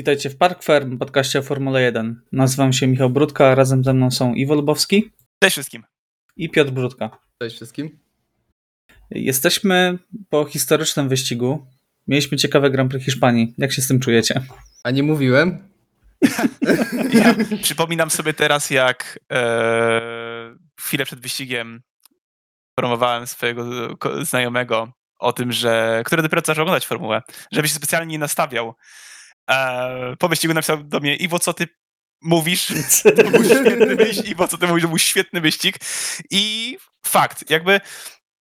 Witajcie w Park Firm, podcaście o Formule 1. Nazywam się Michał Brudka, a razem ze mną są Iwo Lubowski. Cześć wszystkim. I Piotr Brudka. Cześć wszystkim. Jesteśmy po historycznym wyścigu. Mieliśmy ciekawe Grand Prix Hiszpanii. Jak się z tym czujecie? A nie mówiłem? ja przypominam sobie teraz, jak e, chwilę przed wyścigiem promowałem swojego znajomego o tym, że który dopiero zaczął oglądać formułę, żeby się specjalnie nie nastawiał. E, po wyścigu napisał do mnie, Iwo, co ty mówisz? To był świetny wyścig. Iwo, co ty mówisz? To był świetny wyścig. I fakt, jakby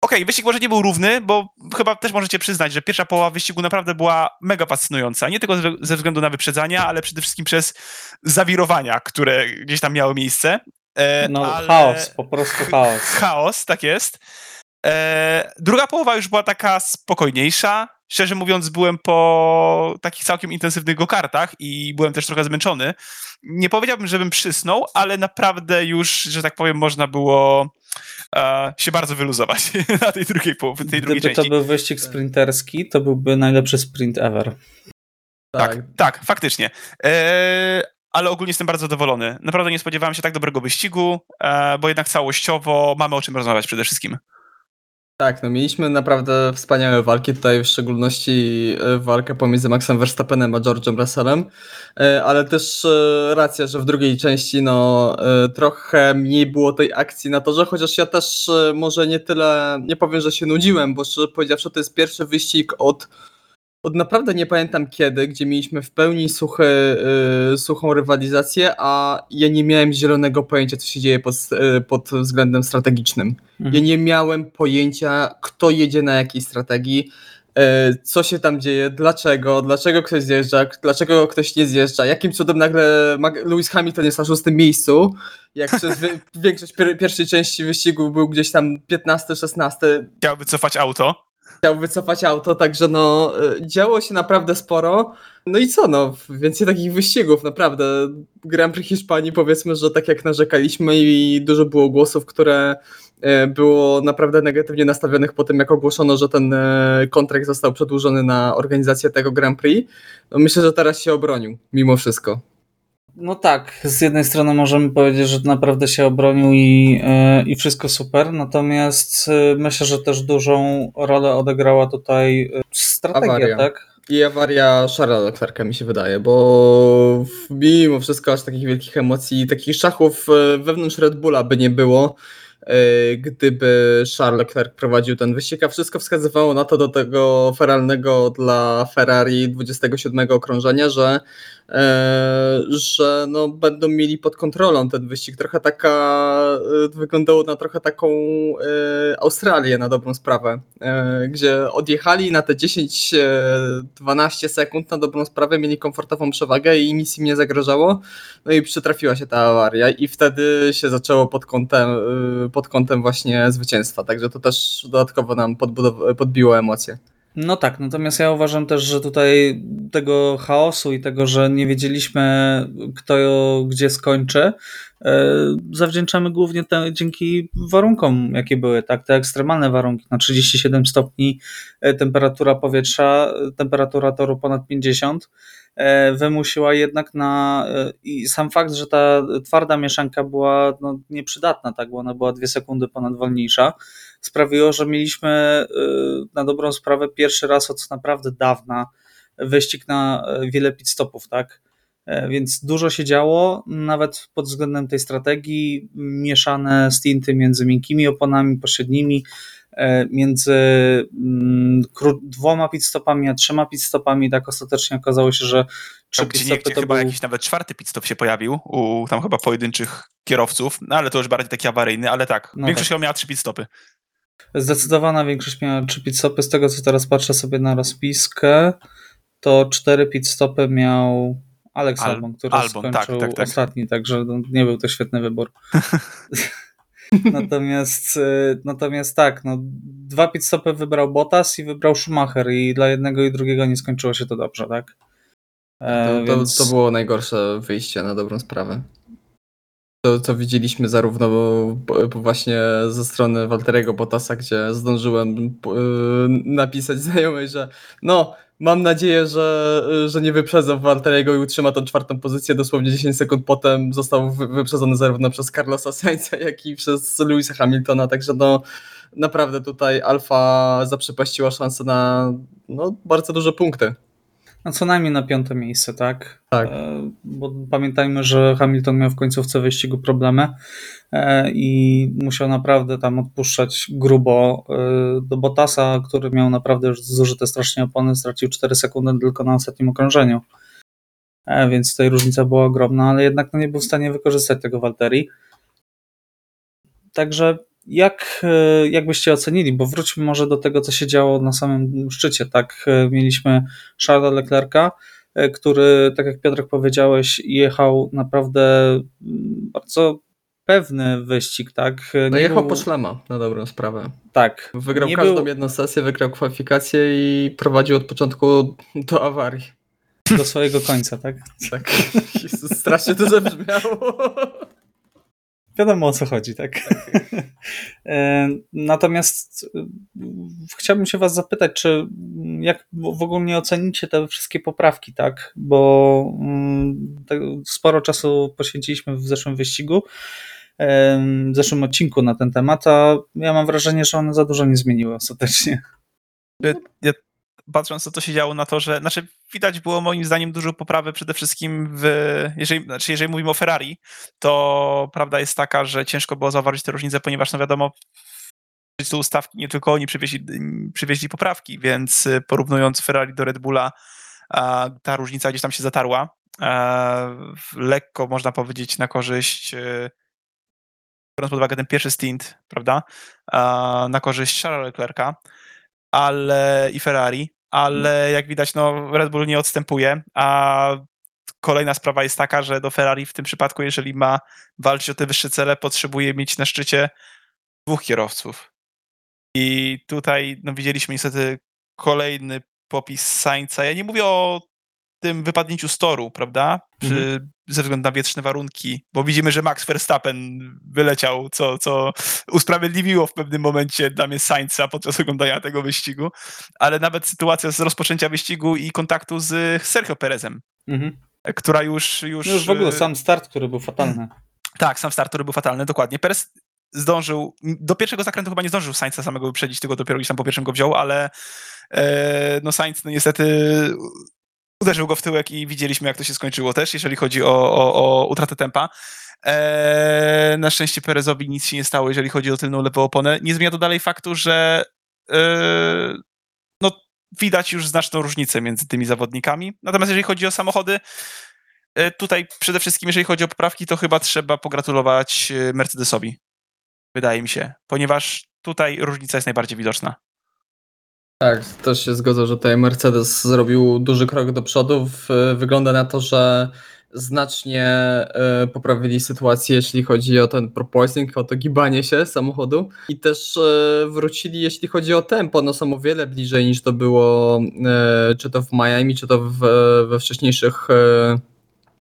Okej, okay, wyścig może nie był równy, bo chyba też możecie przyznać, że pierwsza połowa wyścigu naprawdę była mega fascynująca. Nie tylko ze względu na wyprzedzania, ale przede wszystkim przez zawirowania, które gdzieś tam miały miejsce. E, no, ale... chaos, po prostu chaos. Chaos, tak jest. E, druga połowa już była taka spokojniejsza. Szczerze mówiąc, byłem po takich całkiem intensywnych go-kartach i byłem też trochę zmęczony. Nie powiedziałbym, żebym przysnął, ale naprawdę już, że tak powiem, można było e, się bardzo wyluzować na tej drugiej połowie, tej drugiej Gdyby części. to był wyścig sprinterski, to byłby najlepszy sprint ever. Tak, tak, tak faktycznie. E, ale ogólnie jestem bardzo zadowolony. Naprawdę nie spodziewałem się tak dobrego wyścigu, e, bo jednak całościowo mamy o czym rozmawiać przede wszystkim. Tak, no mieliśmy naprawdę wspaniałe walki, tutaj w szczególności e, walkę pomiędzy Maxem Verstappenem a George'em Russellem, e, ale też e, racja, że w drugiej części no trochę mniej było tej akcji na torze, chociaż ja też może nie tyle, nie powiem, że się nudziłem, bo szczerze powiedziawszy to jest pierwszy wyścig od od naprawdę nie pamiętam kiedy, gdzie mieliśmy w pełni suchy, yy, suchą rywalizację, a ja nie miałem zielonego pojęcia, co się dzieje pod, yy, pod względem strategicznym. Mhm. Ja nie miałem pojęcia, kto jedzie na jakiej strategii, yy, co się tam dzieje, dlaczego, dlaczego ktoś zjeżdża, dlaczego ktoś nie zjeżdża, jakim cudem nagle Lewis Hamilton jest na szóstym miejscu, jak przez większość pierwszej części wyścigu był gdzieś tam 15-16. Chciał wycofać auto chciał wycofać auto, także no y, działo się naprawdę sporo. No i co, no, więcej takich wyścigów, naprawdę. Grand Prix Hiszpanii powiedzmy, że tak jak narzekaliśmy i dużo było głosów, które y, było naprawdę negatywnie nastawionych po tym, jak ogłoszono, że ten y, kontrakt został przedłużony na organizację tego Grand Prix. No myślę, że teraz się obronił, mimo wszystko. No tak, z jednej strony możemy powiedzieć, że naprawdę się obronił i, e, i wszystko super, natomiast e, myślę, że też dużą rolę odegrała tutaj e, strategia, awaria. tak? I awaria Charlesa Leclerca mi się wydaje, bo mimo wszystko aż takich wielkich emocji, takich szachów wewnątrz Red Bulla by nie było, gdyby Charles Leclerc prowadził ten wyścig, a wszystko wskazywało na to do tego feralnego dla Ferrari 27 okrążenia, że że no, będą mieli pod kontrolą ten wyścig. Trochę taka, e, wyglądało na trochę taką e, Australię na dobrą sprawę, gdzie odjechali na te 10-12 sekund na dobrą sprawę, mieli komfortową przewagę i nic im nie zagrażało. No i przytrafiła się ta awaria i wtedy się zaczęło pod kątem, pod kątem właśnie zwycięstwa. Także to też dodatkowo nam podbiło emocje. No tak, natomiast ja uważam też, że tutaj tego chaosu i tego, że nie wiedzieliśmy, kto gdzie skończy, e, zawdzięczamy głównie te, dzięki warunkom, jakie były, tak, te ekstremalne warunki, na 37 stopni e, temperatura powietrza, temperatura toru ponad 50, e, wymusiła jednak na i sam fakt, że ta twarda mieszanka była no, nieprzydatna, tak, bo ona była dwie sekundy ponad wolniejsza, sprawiło, że mieliśmy y, na dobrą sprawę pierwszy raz od naprawdę dawna wyścig na y, wiele pit stopów, tak? E, więc dużo się działo, nawet pod względem tej strategii, mieszane stinty między miękkimi oponami, pośrednimi, e, między mm, dwoma pitstopami a trzema pitstopami, tak ostatecznie okazało się, że trzy pitstopy to chyba był... jakiś nawet czwarty pitstop się pojawił u tam chyba pojedynczych kierowców, no ale to już bardziej taki awaryjny, ale tak, no większość tak. miała trzy pitstopy. Zdecydowana większość miała 3 pit stopy. Z tego co teraz patrzę sobie na rozpiskę, to 4 pit stopy miał Alex Al Albon, który Albon, tak, skończył tak, tak, tak. ostatni, także no, nie był to świetny wybór. natomiast, y, natomiast tak, no, dwa pit stopy wybrał Bottas i wybrał Schumacher i dla jednego i drugiego nie skończyło się to dobrze, tak? E, to, to, więc... to było najgorsze wyjście na dobrą sprawę. To, co widzieliśmy zarówno właśnie ze strony Walteriego Bottasa, gdzie zdążyłem y, napisać znajomej, że no, mam nadzieję, że, że nie wyprzedzą Walteriego i utrzyma tą czwartą pozycję. Dosłownie 10 sekund potem został wy- wyprzedzony zarówno przez Carlosa Sainza, jak i przez Lewisa Hamiltona, także no naprawdę tutaj Alfa zaprzepaściła szansę na no, bardzo duże punkty. No co najmniej na piąte miejsce, tak? Tak. E, Bo pamiętajmy, że Hamilton miał w końcówce wyścigu problemy e, i musiał naprawdę tam odpuszczać grubo e, do Bottasa, który miał naprawdę już zużyte strasznie opony, stracił 4 sekundy tylko na ostatnim okrążeniu. Więc tutaj różnica była ogromna, ale jednak no nie był w stanie wykorzystać tego Walteri. Także jak, e, jak byście ocenili, bo wróćmy może do tego, co się działo na samym szczycie, tak? E, Mieliśmy Charlesa Leclerca, e, który, tak jak Piotrek powiedziałeś, jechał naprawdę mm, bardzo pewny wyścig, tak? No Nie jechał był- po szlema, na dobrą sprawę. Tak. Wygrał nie każdą był jedną sesję, wygrał kwalifikację i prowadził od początku do awarii. do swojego końca, tak? Tak. Jezus, strasznie to zabrzmiało. Wiadomo o co chodzi, tak? E, Natomiast e, chciałbym się Was zapytać, czy jak w ogóle ocenicie te wszystkie poprawki, tak? Bo mm, tak sporo czasu poświęciliśmy w zeszłym wyścigu, em, w zeszłym odcinku na ten temat, a ja mam wrażenie, że one za dużo nie zmieniły ostatecznie. ja, patrząc co to się działo na to, że znaczy widać było moim zdaniem dużo poprawy przede wszystkim w, jeżeli, znaczy jeżeli mówimy o Ferrari, to prawda jest taka, że ciężko było zauważyć te różnice, ponieważ no wiadomo życiu ustawki nie tylko oni przywieźli, przywieźli poprawki, więc y, porównując Ferrari do Red Bulla, ta różnica gdzieś tam się zatarła. W- lekko można powiedzieć na korzyść y, biorąc pod uwagę ten pierwszy stint, prawda, na korzyść Charlesa Leclerca, ale i Ferrari, ale jak widać, no Red Bull nie odstępuje, a kolejna sprawa jest taka, że do Ferrari w tym przypadku, jeżeli ma walczyć o te wyższe cele, potrzebuje mieć na szczycie dwóch kierowców. I tutaj no, widzieliśmy niestety kolejny popis Sainza. Ja nie mówię o tym wypadnięciu z toru, prawda? Czy, Ze względu na wietrzne warunki, bo widzimy, że Max Verstappen wyleciał, co, co usprawiedliwiło w pewnym momencie dla mnie Sainza podczas oglądania tego wyścigu, ale nawet sytuacja z rozpoczęcia wyścigu i kontaktu z Sergio Perezem, Mhm. która już... Już, No już w ogóle y, sam start, który był fatalny. tak, sam start, który był fatalny, dokładnie. Perez zdążył, do pierwszego zakrętu chyba nie zdążył Sainza samego wyprzedzić, tylko dopiero gdzieś tam po pierwszym go wziął, ale e, no Sainz no niestety uderzył go w tyłek i widzieliśmy jak to się skończyło też, jeżeli chodzi o, o, o utratę tempa. E, na szczęście Perezowi nic się nie stało, jeżeli chodzi o tylną lewą oponę. Nie zmienia to dalej faktu, że e, no, widać już znaczną różnicę między tymi zawodnikami. Natomiast jeżeli chodzi o samochody, E, Tutaj przede wszystkim, jeżeli chodzi o poprawki, to chyba trzeba pogratulować e, Mercedesowi. Wydaje mi się, ponieważ tutaj różnica jest najbardziej widoczna. Tak, też się zgodzę, że tutaj Mercedes zrobił duży krok do przodu. Wygląda na to, że znacznie e, poprawili sytuację, jeśli chodzi o ten proposing, o to gibanie się samochodu. I też e, wrócili, jeśli chodzi o tempo, no są o wiele bliżej niż to było e, czy to w Miami, czy to w, we wcześniejszych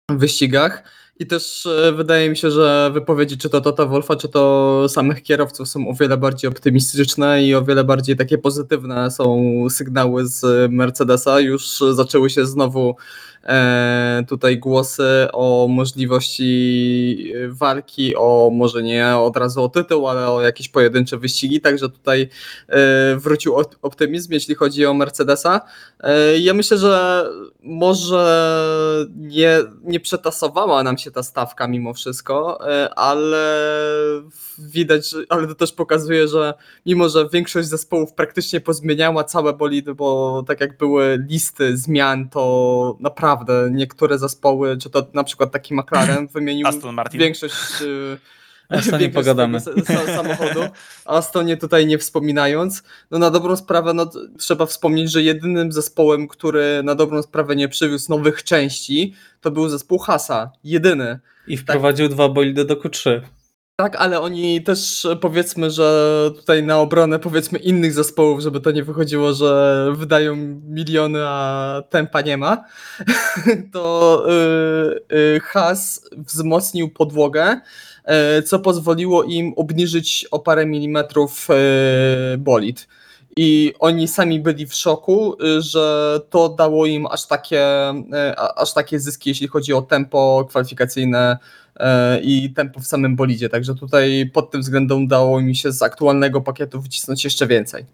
wyścigach. I też e, wydaje mi się, że wypowiedzi czy to Tota Wolfa, czy to samych kierowców są o wiele bardziej optymistyczne i o wiele bardziej takie pozytywne są sygnały z Mercedesa. Już zaczęły się znowu tutaj głosy o możliwości walki, o może nie od razu o tytuł, ale o jakieś pojedyncze wyścigi, także tutaj e, wrócił op- optymizm, jeśli chodzi o Mercedesa. E, Ja myślę, że może nie, nie przetasowała nam się ta stawka mimo wszystko, e, ale widać, ale to też pokazuje, że mimo, że większość zespołów praktycznie pozmieniała całe bolidy, bo tak jak były listy zmian, to naprawdę niektóre zespoły, czy to na przykład taki McLaren wymienił Aston Martin. większość e, Astonie pogadamy. samochodu. O Astonie tutaj nie wspominając. No na dobrą sprawę no, trzeba wspomnieć, że jedynym zespołem, który na dobrą sprawę nie przywiózł nowych części, to był zespół Hasa. Jedyny. I wprowadził dwa bolidy do Q3. Tak, ale oni też powiedzmy, że tutaj na obronę powiedzmy innych zespołów, żeby to nie wychodziło, że wydają miliony, a tempa nie ma, to y, y, Has wzmocnił podłogę, y, co pozwoliło im obniżyć o parę milimetrów bolid. I oni sami byli w szoku, że to dało im aż takie, aż takie zyski, jeśli chodzi o tempo kwalifikacyjne i tempo w samym bolidzie. Także tutaj pod tym względem udało mi się z aktualnego pakietu wycisnąć jeszcze więcej.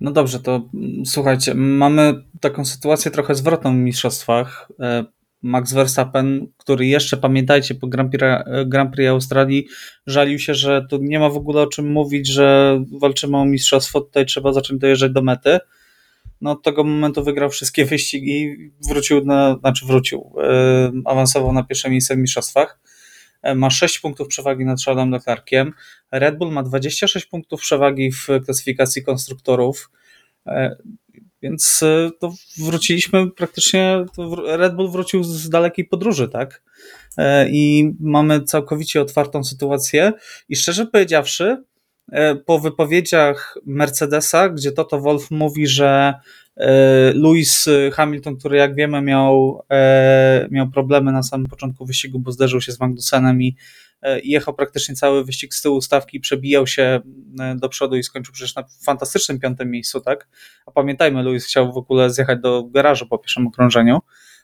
No dobrze, to mm, słuchajcie, mamy taką sytuację trochę zwrotną w mistrzostwach. E, Max Verstappen, który jeszcze pamiętajcie po Grand Prix, Grand Prix Australii żalił się, że tu nie ma w ogóle o czym mówić, że walczymy o mistrzostwo, tutaj trzeba zacząć dojeżdżać do mety no od tego momentu wygrał wszystkie wyścigi, wrócił na, znaczy wrócił, yy, awansował na pierwsze miejsce w mistrzostwach. Yy, ma 6 punktów przewagi nad Charlesem Leclerciem. Red Bull ma 26 punktów przewagi w klasyfikacji konstruktorów. Yy, więc to wróciliśmy praktycznie, Red Bull wrócił z dalekiej podróży, tak? I mamy całkowicie otwartą sytuację. I szczerze powiedziawszy, E, po wypowiedziach Mercedesa, gdzie Toto Wolf mówi, że e, Lewis Hamilton, który jak wiemy miał, e, miał problemy na samym początku wyścigu, bo zderzył się z Magnusenem i jechał praktycznie cały wyścig z tyłu stawki, przebijał się do przodu i skończył przecież na fantastycznym piątym miejscu, tak? A pamiętajmy, Lewis chciał w ogóle zjechać do garażu po pierwszym okrążeniu.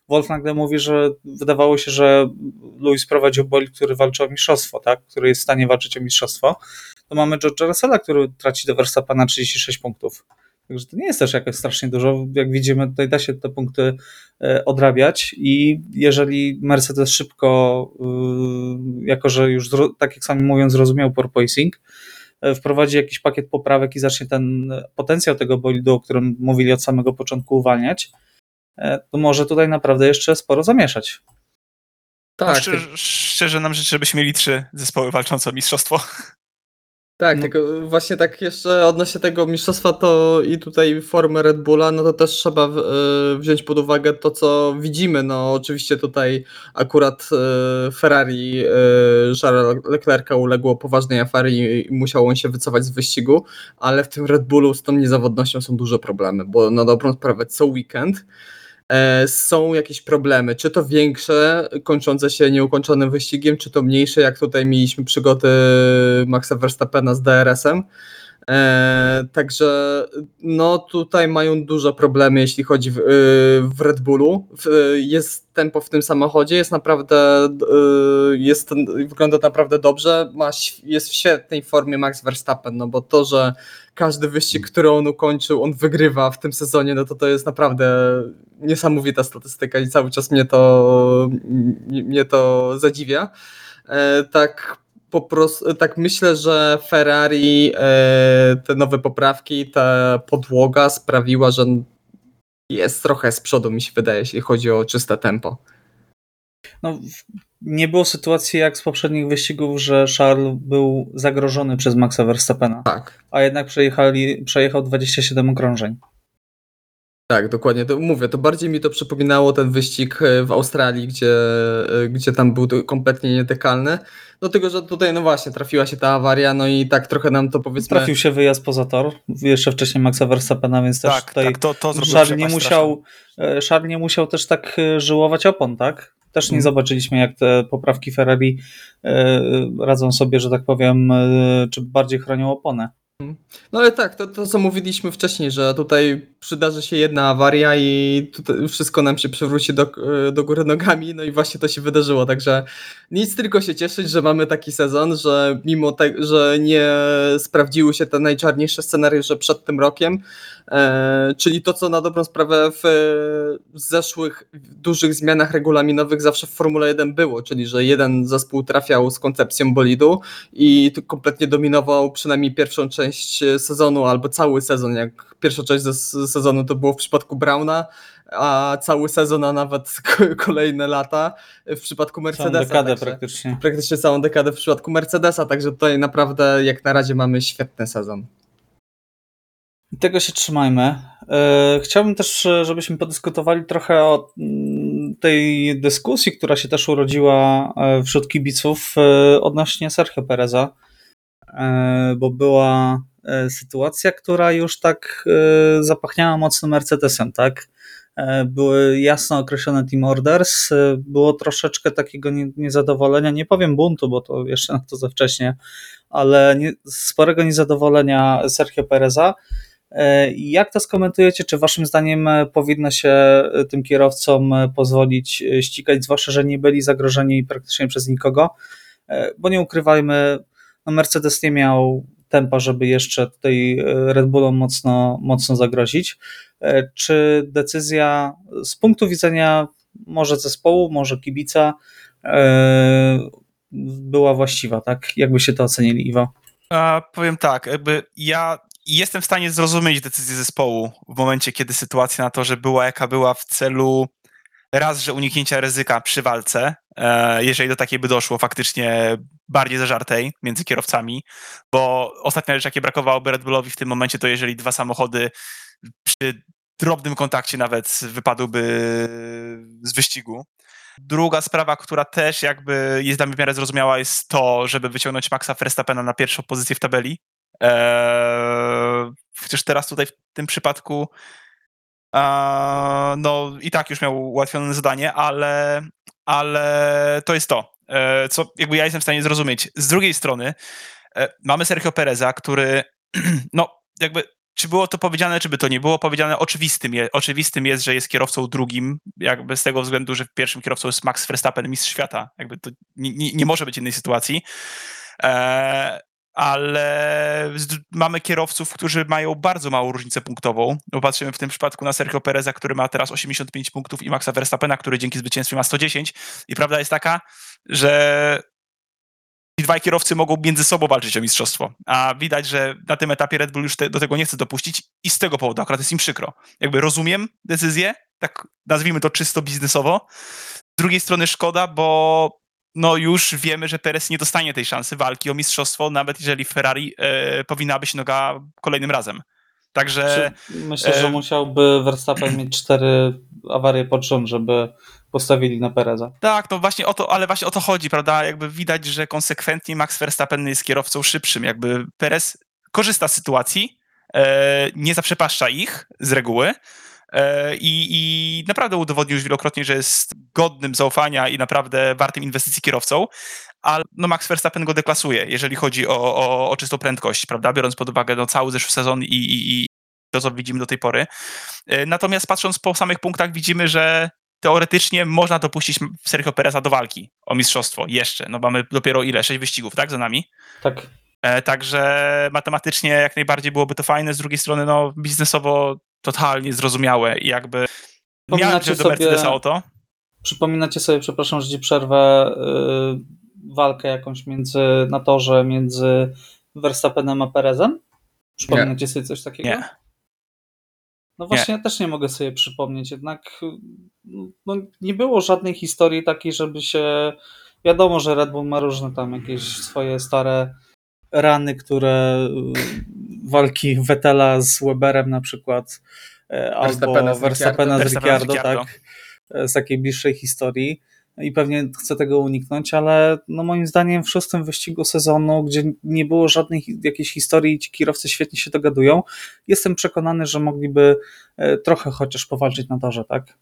Wolf nagle mówi, że wydawało się, że Lewis prowadził bolid, który walczy o mistrzostwo, tak? który jest w stanie walczyć o mistrzostwo. To mamy George'a Russella, który traci do Verstappena 36 punktów. Także to nie jest też jakoś strasznie dużo. Jak widzimy, tutaj da się te punkty e, odrabiać i jeżeli Mercedes szybko, e, jako że już tak jak sami mówią, zrozumiał porpoising, e, wprowadzi jakiś pakiet poprawek i zacznie ten potencjał tego bolidu, o którym mówili od samego początku, uwalniać, to może tutaj naprawdę jeszcze sporo zamieszać. Tak. No szczerze, szczerze nam życzę, żebyśmy mieli trzy zespoły walczące o mistrzostwo. Tak, no. tylko właśnie tak jeszcze odnośnie tego mistrzostwa to i tutaj formę Red Bulla, no to też trzeba e, wziąć pod uwagę to, co widzimy. No oczywiście tutaj akurat e, Ferrari Charles Leclerca uległo poważnej afery i musiał on się wycofać z wyścigu, ale w tym Red Bullu z tą niezawodnością są duże problemy, bo na dobrą sprawę co weekend E, są jakieś problemy, czy to większe, kończące się nieukończonym wyścigiem, czy to mniejsze, jak tutaj mieliśmy przygody Maxa Verstappena z DRS-em. E, także no tutaj mają duże problemy, jeśli chodzi w, y, w Red Bullu. Jest tempo w tym samochodzie, jest naprawdę y, jest, wygląda naprawdę dobrze. Ma, jest w świetnej formie Max Verstappen, no bo to, że każdy wyścig, który on ukończył, on wygrywa w tym sezonie, no to to jest naprawdę niesamowita statystyka i cały czas mnie to, mnie to zadziwia. E, tak po prostu, tak myślę, że Ferrari, e, te nowe poprawki, ta podłoga sprawiła, że jest trochę z przodu, mi się wydaje, jeśli chodzi o czyste tempo. No, nie było sytuacji jak z poprzednich wyścigów, że Charles był zagrożony przez Maxa Verstappena. Tak. A jednak przejechali, przejechał 27 okrążeń. Tak, dokładnie. To mówię, to bardziej mi to przypominało ten wyścig e, w Australii, gdzie, e, gdzie tam był kompletnie nietykalny. Do tego, że tutaj, no właśnie, trafiła się ta awaria, no i tak trochę nam to powiedzmy. Trafił się wyjazd poza tor, jeszcze wcześniej Maxa Verstappena, więc też tak, tutaj tak, to, to Charles, nie musiał, e, Charles nie musiał też tak żyłować opon, tak? Też nie mhm. zobaczyliśmy, jak te poprawki Ferrari radzą sobie, że tak powiem, czy bardziej chronią oponę. No ale tak, to, to co mówiliśmy wcześniej, że tutaj przydarzy się jedna awaria i wszystko nam się przewróci do, do góry nogami, no i właśnie to się wydarzyło, także nic tylko się cieszyć, że mamy taki sezon, że mimo tego, że nie sprawdziły się te najczarniejsze scenariusze przed tym rokiem, e, czyli to, co na dobrą sprawę w, w zeszłych dużych zmianach regulaminowych zawsze w Formule 1 było, czyli że jeden zespół trafiał z koncepcją bolidu i kompletnie dominował przynajmniej pierwszą część sezonu albo cały sezon, jak pierwsza część sezonu to było w przypadku Brauna, a cały sezon, a nawet kolejne lata w przypadku Mercedesa. Całą dekadę także, praktycznie. Praktycznie całą dekadę w przypadku Mercedesa, także tutaj naprawdę jak na razie mamy świetny sezon. Tego się trzymajmy. E, chciałbym też, żebyśmy podyskutowali trochę o mm, tej dyskusji, która się też urodziła wśród kibiców odnośnie Sergio Pereza, bo była sytuacja, która już tak zapachniała mocno Mercedesem, tak? E, były jasno określone team orders, e, było troszeczkę takiego niezadowolenia, nie powiem buntu, bo to jeszcze na to za wcześnie, ale sporego niezadowolenia Sergio Pereza. E, jak to skomentujecie? Czy waszym zdaniem powinno się tym kierowcom pozwolić ścigać, zwłaszcza, że nie byli zagrożeni praktycznie przez nikogo? Bo nie ukrywajmy, no Mercedes nie miał tempa, żeby jeszcze tutaj Red Bullom mocno, mocno zagrozić. E, czy decyzja z punktu widzenia może zespołu, może kibica e, była właściwa, tak? Jakby się to ocenili, Iwo? A, powiem tak, jakby ja jestem w stanie zrozumieć decyzję zespołu w momencie, kiedy sytuacja na to, że była jaka była w celu raz, że uniknięcia ryzyka przy walce, e, jeżeli do takiej by doszło faktycznie bardziej zażartej między kierowcami, bo ostatnia rzecz, jakie brakowałoby Red Bullowi w tym momencie, to jeżeli dwa samochody przy drobnym kontakcie nawet wypadłby z wyścigu. Druga sprawa, która też jakby jest dla mnie w miarę zrozumiała, jest to, żeby wyciągnąć Maxa Verstappena na pierwszą pozycję w tabeli. Eee, chociaż teraz tutaj w tym przypadku eee, no i tak już miał ułatwione zadanie, ale, ale to jest to, eee, co jakby ja jestem w stanie zrozumieć. Z drugiej strony e, mamy Sergio Pereza, który no jakby czy było to powiedziane, czy by to nie było powiedziane, oczywistym, je, oczywistym jest, że jest kierowcą drugim, jakby z tego względu, że pierwszym kierowcą jest Max Verstappen, mistrz świata. Jakby to nie, nie, nie może być innej sytuacji. E, ale mamy kierowców, którzy mają bardzo małą różnicę punktową. Popatrzymy w tym przypadku na Sergio Pereza, który ma teraz 85 punktów i Maxa Verstappena, który dzięki zwycięstwie ma 110. I prawda jest taka, że ci dwaj kierowcy mogą między sobą walczyć o mistrzostwo. A widać, że na tym etapie Red Bull już te, do tego nie chce dopuścić i z tego powodu akurat jest im przykro. Jakby rozumiem decyzję, tak nazwijmy to czysto biznesowo. Z drugiej strony szkoda, bo no już wiemy, że Perez nie dostanie tej szansy walki o mistrzostwo, nawet jeżeli Ferrari e, powinna być noga kolejnym razem. Także. Myślę, że e, musiałby Verstappen mieć cztery awarie pod rząd, żeby postawili na Pereza. Tak, no właśnie o to, ale właśnie o to chodzi, prawda? Jakby widać, że konsekwentnie Max Verstappen jest kierowcą szybszym. Jakby Perez korzysta z sytuacji, e, nie zaprzepaszcza ich z reguły. E, I, I naprawdę udowodnił już wielokrotnie, że jest godnym zaufania i naprawdę wartym inwestycji kierowcą, ale no Max Verstappen go deklasuje, jeżeli chodzi o, o, o czystą prędkość, prawda? Biorąc pod uwagę no, cały zeszły sezon i, i, i to, co widzimy do tej pory. E, natomiast patrząc po samych punktach, widzimy, że teoretycznie można dopuścić Sergio Pereza do walki o mistrzostwo jeszcze. No mamy dopiero ile? Sześć wyścigów, tak? Za nami? Tak. E, także matematycznie jak najbardziej byłoby to fajne, z drugiej strony no biznesowo totalnie zrozumiałe i jakby miałem do sobie, Mercedesa o to. Przypominacie sobie, przepraszam, że ci przerwę, yy, walkę jakąś między, na torze między Verstappenem a Perezem? Przypominacie nie. sobie coś takiego? Nie. No właśnie, nie. ja też nie mogę sobie przypomnieć, jednak no, nie było żadnej historii takiej, żeby się. Wiadomo, że Red Bull ma różne tam jakieś swoje stare rany, które walki Vettela z Weberem na przykład, e, albo Verstappena z Ricciardo, tak, e, z takiej bliższej historii. I pewnie chce tego uniknąć, ale no moim zdaniem w szóstym wyścigu sezonu, gdzie nie było żadnej jakiejś historii, ci kierowcy świetnie się dogadują, jestem przekonany, że mogliby e, trochę chociaż powalczyć na torze, tak?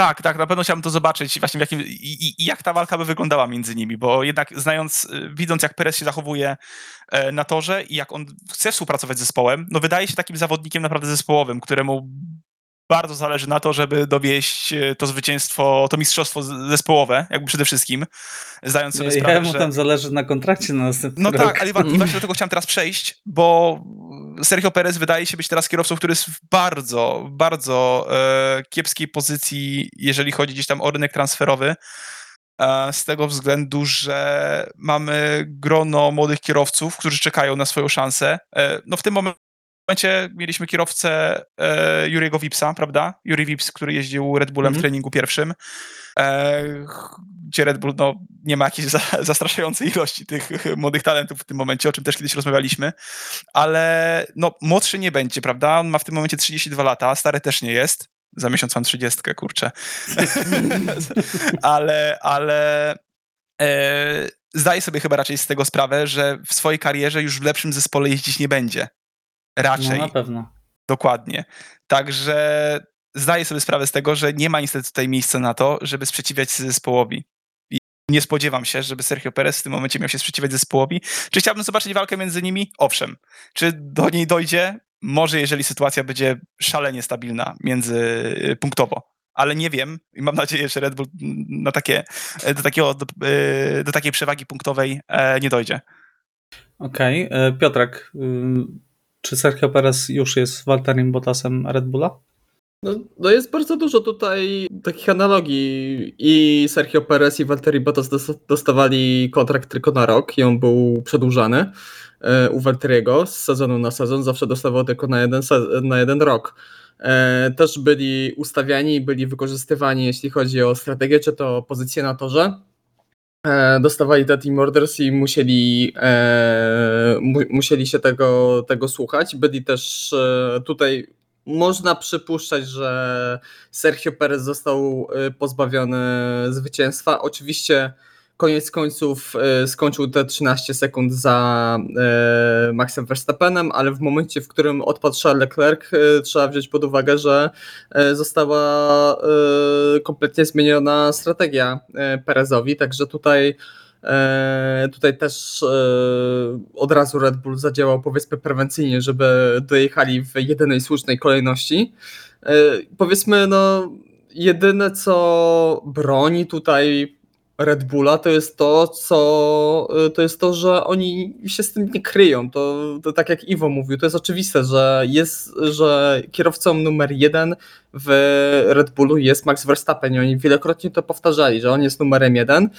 Tak, tak, na pewno chciałbym to zobaczyć właśnie w jakim, i, i, jak ta walka by wyglądała między nimi, bo jednak znając, y, widząc jak Perez się zachowuje e, na torze i jak on chce współpracować z zespołem, no wydaje się takim zawodnikiem naprawdę zespołowym, któremu bardzo zależy na to, żeby dowieść e, to zwycięstwo, to mistrzostwo zespołowe, jakby przede wszystkim, zdając sobie ja, sprawę, ja mu że... tam zależy na kontrakcie na następny No rok. tak, ale właśnie do tego chciałem teraz przejść, bo Sergio Perez wydaje się być teraz kierowcą, który jest w bardzo, bardzo e, kiepskiej pozycji, jeżeli chodzi gdzieś tam o rynek transferowy, e, z tego względu, że mamy grono młodych kierowców, którzy czekają na swoją szansę. E, no w tym momencie momencie mieliśmy kierowcę e, Juriego Wipsa, prawda? Juri Wips, który jeździł Red Bullem mm -hmm. w mhm. treningu pierwszym, e, gdzie Red Bull no, nie ma jakiejś za, zastraszającej ilości tych młodych talentów w tym momencie, o czym też kiedyś rozmawialiśmy, ale no, młodszy nie będzie, prawda? On ma w tym momencie 32 lata, stary też nie jest. Za miesiąc mam trzydziestkę, kurczę. ale, ale e, zdaję sobie chyba raczej z tego sprawę, że w swojej karierze już w lepszym zespole jeździć nie będzie. Raczej. No na pewno. Dokładnie. Także zdaję sobie sprawę z tego, że nie ma niestety tutaj miejsca na to, żeby sprzeciwiać się zespołowi. I nie spodziewam się, żeby Sergio Perez w tym momencie miał się sprzeciwiać zespołowi. Czy chciałbym zobaczyć walkę między nimi? Owszem. Czy do niej dojdzie? Może, jeżeli sytuacja będzie szalenie stabilna między punktowo. Ale nie wiem i mam nadzieję, że Red Bull na takie, do, takiego, do, do takiej przewagi punktowej e, nie dojdzie. Okej. Okay. Piotrek, czy Sergio Perez już jest Walterem Bottasem Red Bulla? No, no, jest bardzo dużo tutaj takich analogii. I Sergio Perez i Valtteri Bottas dostawali kontrakt tylko na rok i on był przedłużany u Valtteriego z sezonu na sezon. Zawsze dostawał tylko na jeden, na jeden rok. Też byli ustawiani, byli wykorzystywani, jeśli chodzi o strategię, czy to pozycję na torze. Dostawali te team orders i musieli, mu, musieli się tego, tego słuchać. Byli też tutaj można przypuszczać, że Sergio Perez został pozbawiony zwycięstwa. Oczywiście koniec końców skończył te 13 sekund za Maxem Verstappenem, ale w momencie, w którym odpadł Charles Leclerc, trzeba wziąć pod uwagę, że została kompletnie zmieniona strategia Perezowi, także tutaj Tutaj też od razu Red Bull zadziałał powiedzmy prewencyjnie, żeby dojechali w jedynej słusznej kolejności. Powiedzmy, no, jedyne co broni tutaj Red Bulla to jest to, co to jest to, że oni się z tym nie kryją. To, to tak jak Iwo mówił, to jest oczywiste, że jest, że kierowcą numer jeden w Red Bullu jest Max Verstappen i oni wielokrotnie to powtarzali, że on jest numerem jeden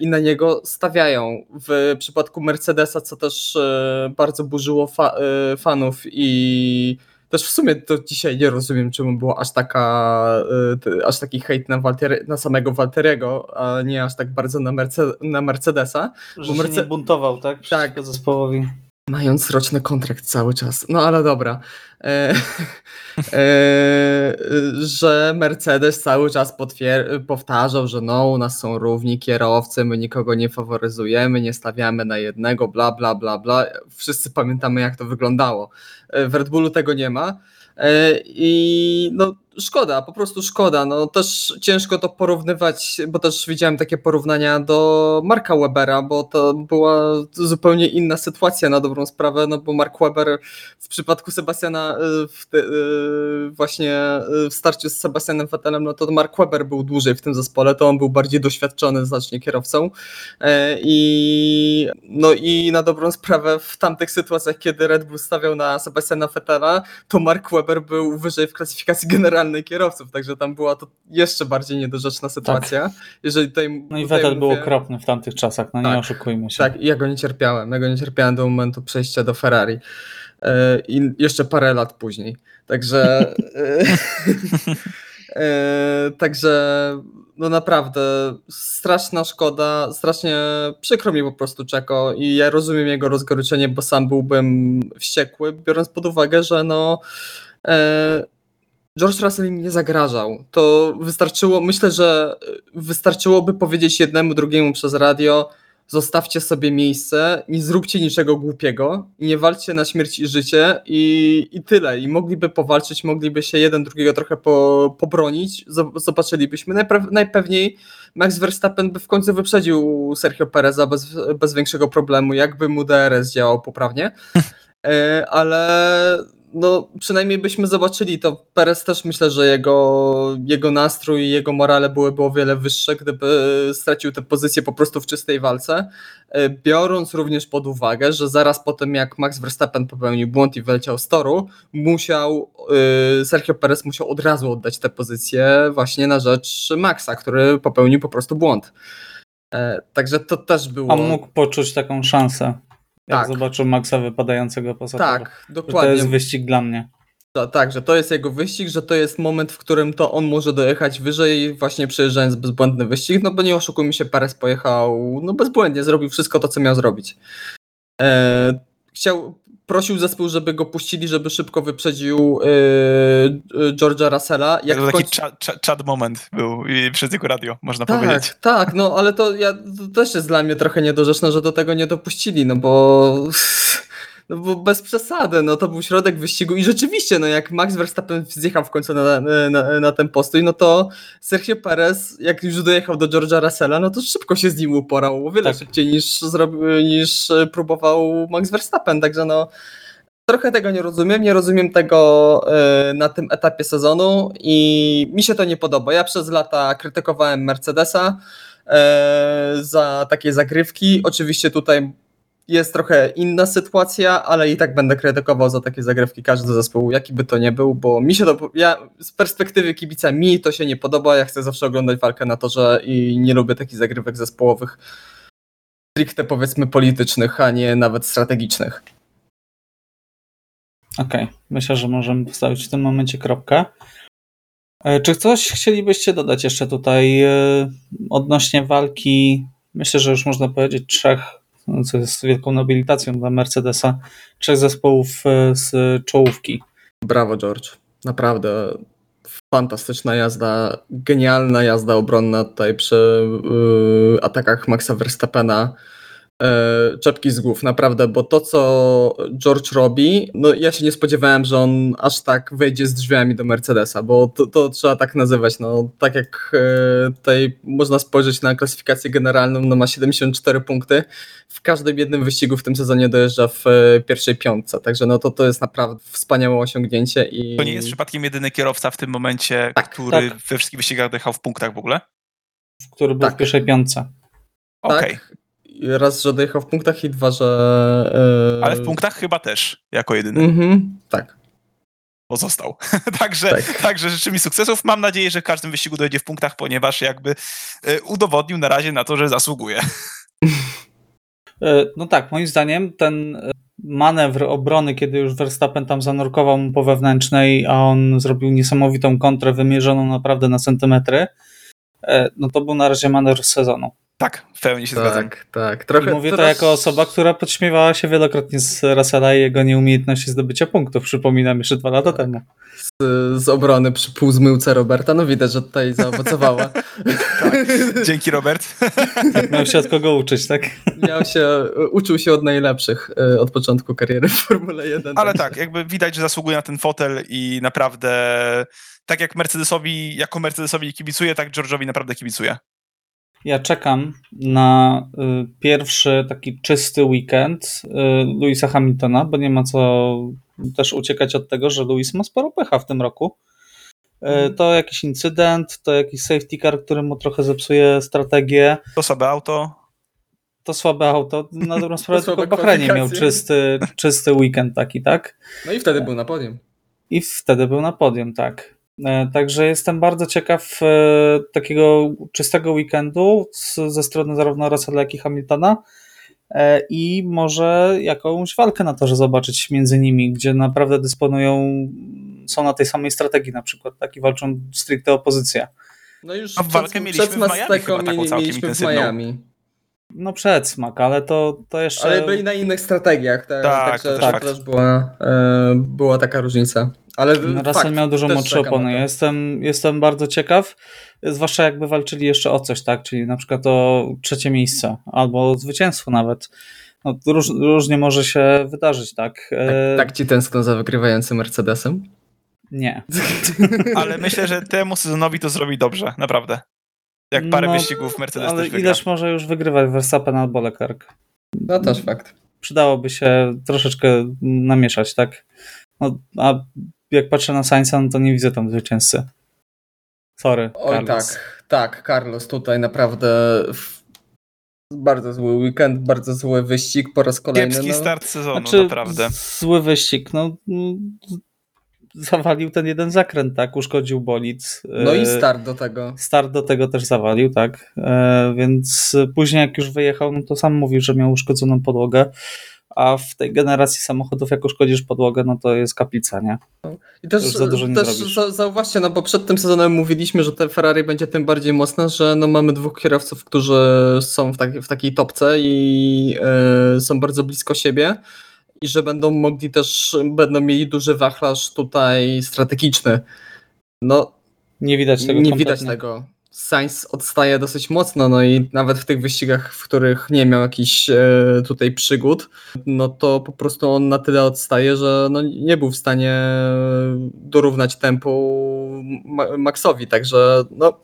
i na niego stawiają. W przypadku Mercedesa, co też bardzo burzyło fa fanów i też w sumie to dzisiaj nie rozumiem, czemu było aż taka, aż taki hejt na, Walter, na samego Walteriego, a nie aż tak bardzo na, Merce, na Mercedesa. Że bo Merce... nie buntował, tak? Przeciwko tak. zespołowi. Mając roczny kontrakt cały czas. No ale dobra. E, e, że Mercedes cały czas powtarzał, że no, u nas są równi kierowcy, my nikogo nie faworyzujemy, nie stawiamy na jednego, bla, bla, bla, bla. Wszyscy pamiętamy, jak to wyglądało. E, w Red Bullu tego nie ma. E, I no, szkoda, po prostu szkoda. No, też ciężko to porównywać, bo też widziałem takie porównania do Marka Webera, bo to była zupełnie inna sytuacja na dobrą sprawę, no bo Mark Weber w przypadku Sebastiana e, w te, właśnie w starciu z Sebastianem Vettelem, no to Mark Weber był dłużej w tym zespole, to on był bardziej doświadczony znacznie kierowcą i no i na dobrą sprawę w tamtych sytuacjach, kiedy Red Bull stawiał na Sebastiana Vettela, to Mark Weber był wyżej w klasyfikacji generalnej kierowców, także tam była to jeszcze bardziej niedorzeczna sytuacja. Tak. Jeżeli tutaj, no i Vettel był okropny w tamtych czasach, no tak, nie oszukujmy się. Tak, ja go nie cierpiałem, ja go nie cierpiałem do momentu przejścia do Ferrari. E, I jeszcze parę lat później. Także. E, e, także no naprawdę straszna szkoda, strasznie przykro mi po prostu Czeko i ja rozumiem jego rozgoryczenie, bo sam byłbym wściekły, biorąc pod uwagę, że no George Russell im nie zagrażał. To wystarczyło, myślę, że wystarczyłoby powiedzieć jednemu, drugiemu przez radio, zostawcie sobie miejsce, nie zróbcie niczego głupiego nie walczcie na śmierć i życie i, i tyle. I mogliby powalczyć, mogliby się jeden drugiego trochę po, pobronić, zobaczylibyśmy. Najpe najpewniej Max Verstappen by w końcu wyprzedził Sergio Pereza bez, bez większego problemu, jakby mu DRS działał poprawnie. E, ale no przynajmniej byśmy zobaczyli to. Perez też myślę, że jego, jego nastrój i jego morale byłyby o wiele wyższe, gdyby stracił tę pozycję po prostu w czystej walce. E, biorąc również pod uwagę, że zaraz po tym jak Max Verstappen popełnił błąd i wyleciał z toru, musiał, e, Sergio Perez musiał od razu oddać tę pozycję właśnie na rzecz Maxa, który popełnił po prostu błąd. E, także to też było. A mógł poczuć taką szansę. Jak tak. zobaczył Maxa wypadającego poza Tak, dokładnie. To jest wyścig dla mnie. tak, że to jest jego wyścig, że to jest moment, w którym to on może dojechać wyżej, właśnie przejeżdżając bezbłędny wyścig, no bo nie oszukujmy się, Perez pojechał no bezbłędnie, zrobił wszystko to, co miał zrobić. E, chciał, prosił zespół, żeby go puścili, żeby szybko wyprzedził yy, George'a Russella. Jak to taki końcu... cza, cza, chat moment był przez jego radio, można tak, powiedzieć. Tak, no ale to, ja, to też jest dla mnie trochę niedorzeczne, że do tego nie dopuścili, no bo... No bo bez przesady, no to był środek wyścigu i rzeczywiście, no jak Max Verstappen zjechał w końcu na, na, na ten postój, no to Sergio Perez, jak już dojechał do George'a Russella, no to szybko się z nim uporał, o wiele Tak. szybciej niż, niż próbował Max Verstappen, także no trochę tego nie rozumiem, nie rozumiem tego e, na tym etapie sezonu i mi się to nie podoba. Ja przez lata krytykowałem Mercedesa e, za takie zagrywki. Oczywiście tutaj jest trochę inna sytuacja, ale i tak będę krytykował za takie zagrywki każdy zespół, jaki by to nie był, bo mi się to, ja z perspektywy kibica mi to się nie podoba, ja chcę zawsze oglądać walkę na torze i nie lubię takich zagrywek zespołowych, stricte powiedzmy politycznych, a nie nawet strategicznych. Okej, myślę, że możemy postawić w tym momencie kropkę. E, Czy coś chcielibyście dodać jeszcze tutaj e, odnośnie walki? Myślę, że już można powiedzieć trzech, co jest wielką nobilitacją dla Mercedesa, trzech zespołów e, z czołówki. Brawo, George. Naprawdę fantastyczna jazda, genialna jazda obronna tutaj przy yy, atakach Maxa Verstappena. Yy, czepki z głów, naprawdę, bo to, co George robi, no ja się nie spodziewałem, że on aż tak wejdzie z drzwiami do Mercedesa, bo to, to trzeba tak nazywać. No, tak jak yy, tutaj można spojrzeć na klasyfikację generalną, no ma 74 punkty. W każdym jednym wyścigu w tym sezonie dojeżdża w e, pierwszej piątce, także no to, to jest naprawdę wspaniałe osiągnięcie. I... To nie jest przypadkiem jedyny kierowca w tym momencie, Tak, który tak. we wszystkich wyścigach dojechał w punktach w ogóle? który był Tak. w pierwszej piątce. Okej, Tak. Raz, że dojechał w punktach i dwa, że... e, ale w punktach chyba też jako jedyny Mhm, tak. pozostał. także, Tak. także życzę mi sukcesów. Mam nadzieję, że w każdym wyścigu dojdzie w punktach, ponieważ jakby e, udowodnił na razie na to, że zasługuje. E, No tak, moim zdaniem ten manewr obrony, kiedy już Verstappen tam zanurkował mu po wewnętrznej, a on zrobił niesamowitą kontrę wymierzoną naprawdę na centymetry, no to był na razie manewr sezonu. Tak, w pełni się zgadzam. Tak, tak. Trochę I mówię to teraz- jako osoba, która podśmiewała się wielokrotnie z Russella i jego nieumiejętności zdobycia punktów. Przypominam jeszcze dwa lata temu. z, z obrony przy półzmyłce Roberta, no widać, że tutaj zaowocowała. Dzięki, Robert. Miał się od kogo uczyć, tak? Miał się, uczył się od najlepszych e, od początku kariery w Formule 1. Ale także- tak, jakby widać, że zasługuje na ten fotel i naprawdę tak jak Mercedesowi, jako Mercedesowi kibicuje, tak George'owi naprawdę kibicuje. Ja czekam na y, pierwszy taki czysty weekend y, Louisa Hamiltona, bo nie ma co też uciekać od tego, że Louis ma sporo pecha w tym roku. Y, to jakiś incydent, to jakiś safety car, który mu trochę zepsuje strategię. To słabe auto. To słabe auto. Na dobrą sprawę tylko w Bahrajnie miał czysty, czysty weekend taki, tak? No i wtedy był na podium. I wtedy był na podium, tak. E, Także jestem bardzo ciekaw e, takiego czystego weekendu ze strony zarówno Russella, jak i Hamiltona E, i może jakąś walkę na torze zobaczyć między nimi, gdzie naprawdę dysponują, są na tej samej strategii na przykład, tak i walczą stricte o pozycję. No już A walkę mieliśmy w Miami chyba taką mieli- mieliśmy w. Miami. No przedsmak, ale to, to jeszcze... Ale byli na innych strategiach, tak, Tak, także to też była, e, była taka różnica. Ale No, fakt, miał dużo na opony. Jestem, jestem bardzo ciekaw, zwłaszcza jakby walczyli jeszcze o coś, tak? Czyli na przykład o trzecie miejsce albo zwycięstwo nawet. No, róż, różnie może się wydarzyć, tak? E, Tak, tak ci tęskno za wygrywającym Mercedesem? Nie. Ale myślę, że temu sezonowi to zrobi dobrze, naprawdę. Jak parę No, wyścigów Mercedes Ale też wygra. ileż może już wygrywać Verstappen albo Leclerc? No też fakt. Przydałoby się troszeczkę namieszać, tak? No, a jak patrzę na Sainza, no to nie widzę tam zwycięzcy. Sorry, Oj Carlos. tak, tak, Carlos tutaj naprawdę w... bardzo zły weekend, bardzo zły wyścig po raz kolejny. Kiepski no. start sezonu, Znaczy, naprawdę. zły wyścig, no zawalił ten jeden zakręt, tak, uszkodził bolid. No i E, start do tego. Start do tego też zawalił, tak, e, więc później jak już wyjechał, no to sam mówił, że miał uszkodzoną podłogę, a w tej generacji samochodów jak uszkodzisz podłogę, no to jest kaplica, nie? I też, za dużo nie też zrobisz. za, zauważcie, no bo przed tym sezonem mówiliśmy, że te Ferrari będzie tym bardziej mocne, że no mamy dwóch kierowców, którzy są w, taki, w takiej topce i e, są bardzo blisko siebie. I że będą mogli też, będą mieli duży wachlarz tutaj strategiczny. No, Nie widać tego nie kompletnie. widać tego. Sainz odstaje dosyć mocno, no i nawet w tych wyścigach, w których nie miał jakichś e, tutaj przygód, no to po prostu on na tyle odstaje, że no nie był w stanie dorównać tempu Ma- Maxowi, także no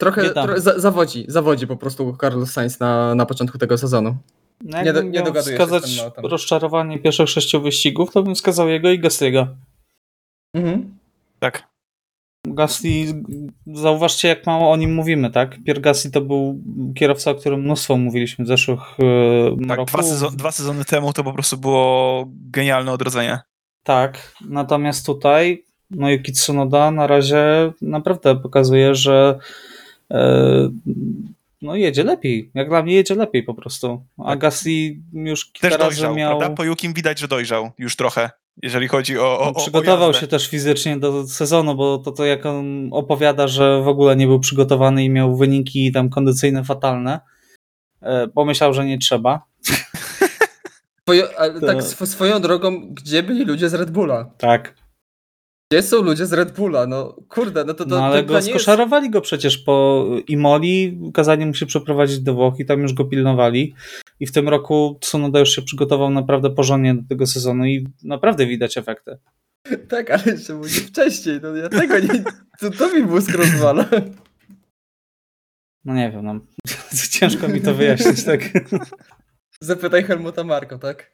trochę, trochę za, zawodzi, zawodzi po prostu Carlos Sainz na, na początku tego sezonu. No, Nie do- nie miał wskazać rozczarowanie pierwszych sześciu wyścigów, to bym wskazał jego i Gastiego. Mhm. Tak. Gasly, zauważcie jak mało o nim mówimy, tak? Pierre Gasly to był kierowca, o którym mnóstwo mówiliśmy w zeszłych e, Tak, roku. dwa, sezon, dwa sezony temu to po prostu było genialne odrodzenie. Tak, natomiast tutaj no Yuki Tsunoda na razie naprawdę pokazuje, że e, no jedzie lepiej. Jak dla mnie jedzie lepiej po prostu. A Tak. Gasly już kilka Też razy dojrzał, miał... prawda? Po Jukim widać, że dojrzał już trochę, jeżeli chodzi o, o, o Przygotował o się też fizycznie do sezonu, bo to, to jak on opowiada, że w ogóle nie był przygotowany i miał wyniki tam kondycyjne fatalne, e, pomyślał, że nie trzeba. Swojo, ale To- tak sw- swoją drogą, gdzie byli ludzie z Red Bulla? Tak. Gdzie są ludzie z Red Bulla? No kurde, no to, to, No ale to, go nie jest... skoszarowali go przecież po Imoli, kazali mu się przeprowadzić do Włoch i tam już go pilnowali. I w tym roku Tsunoda już się przygotował naprawdę porządnie do tego sezonu i naprawdę widać efekty. Tak, ale jeszcze nie wcześniej, no ja tego nie... To, to mi mózg rozwala. No nie wiem, no. ciężko mi to wyjaśnić, tak. Zapytaj Helmuta Marko, tak?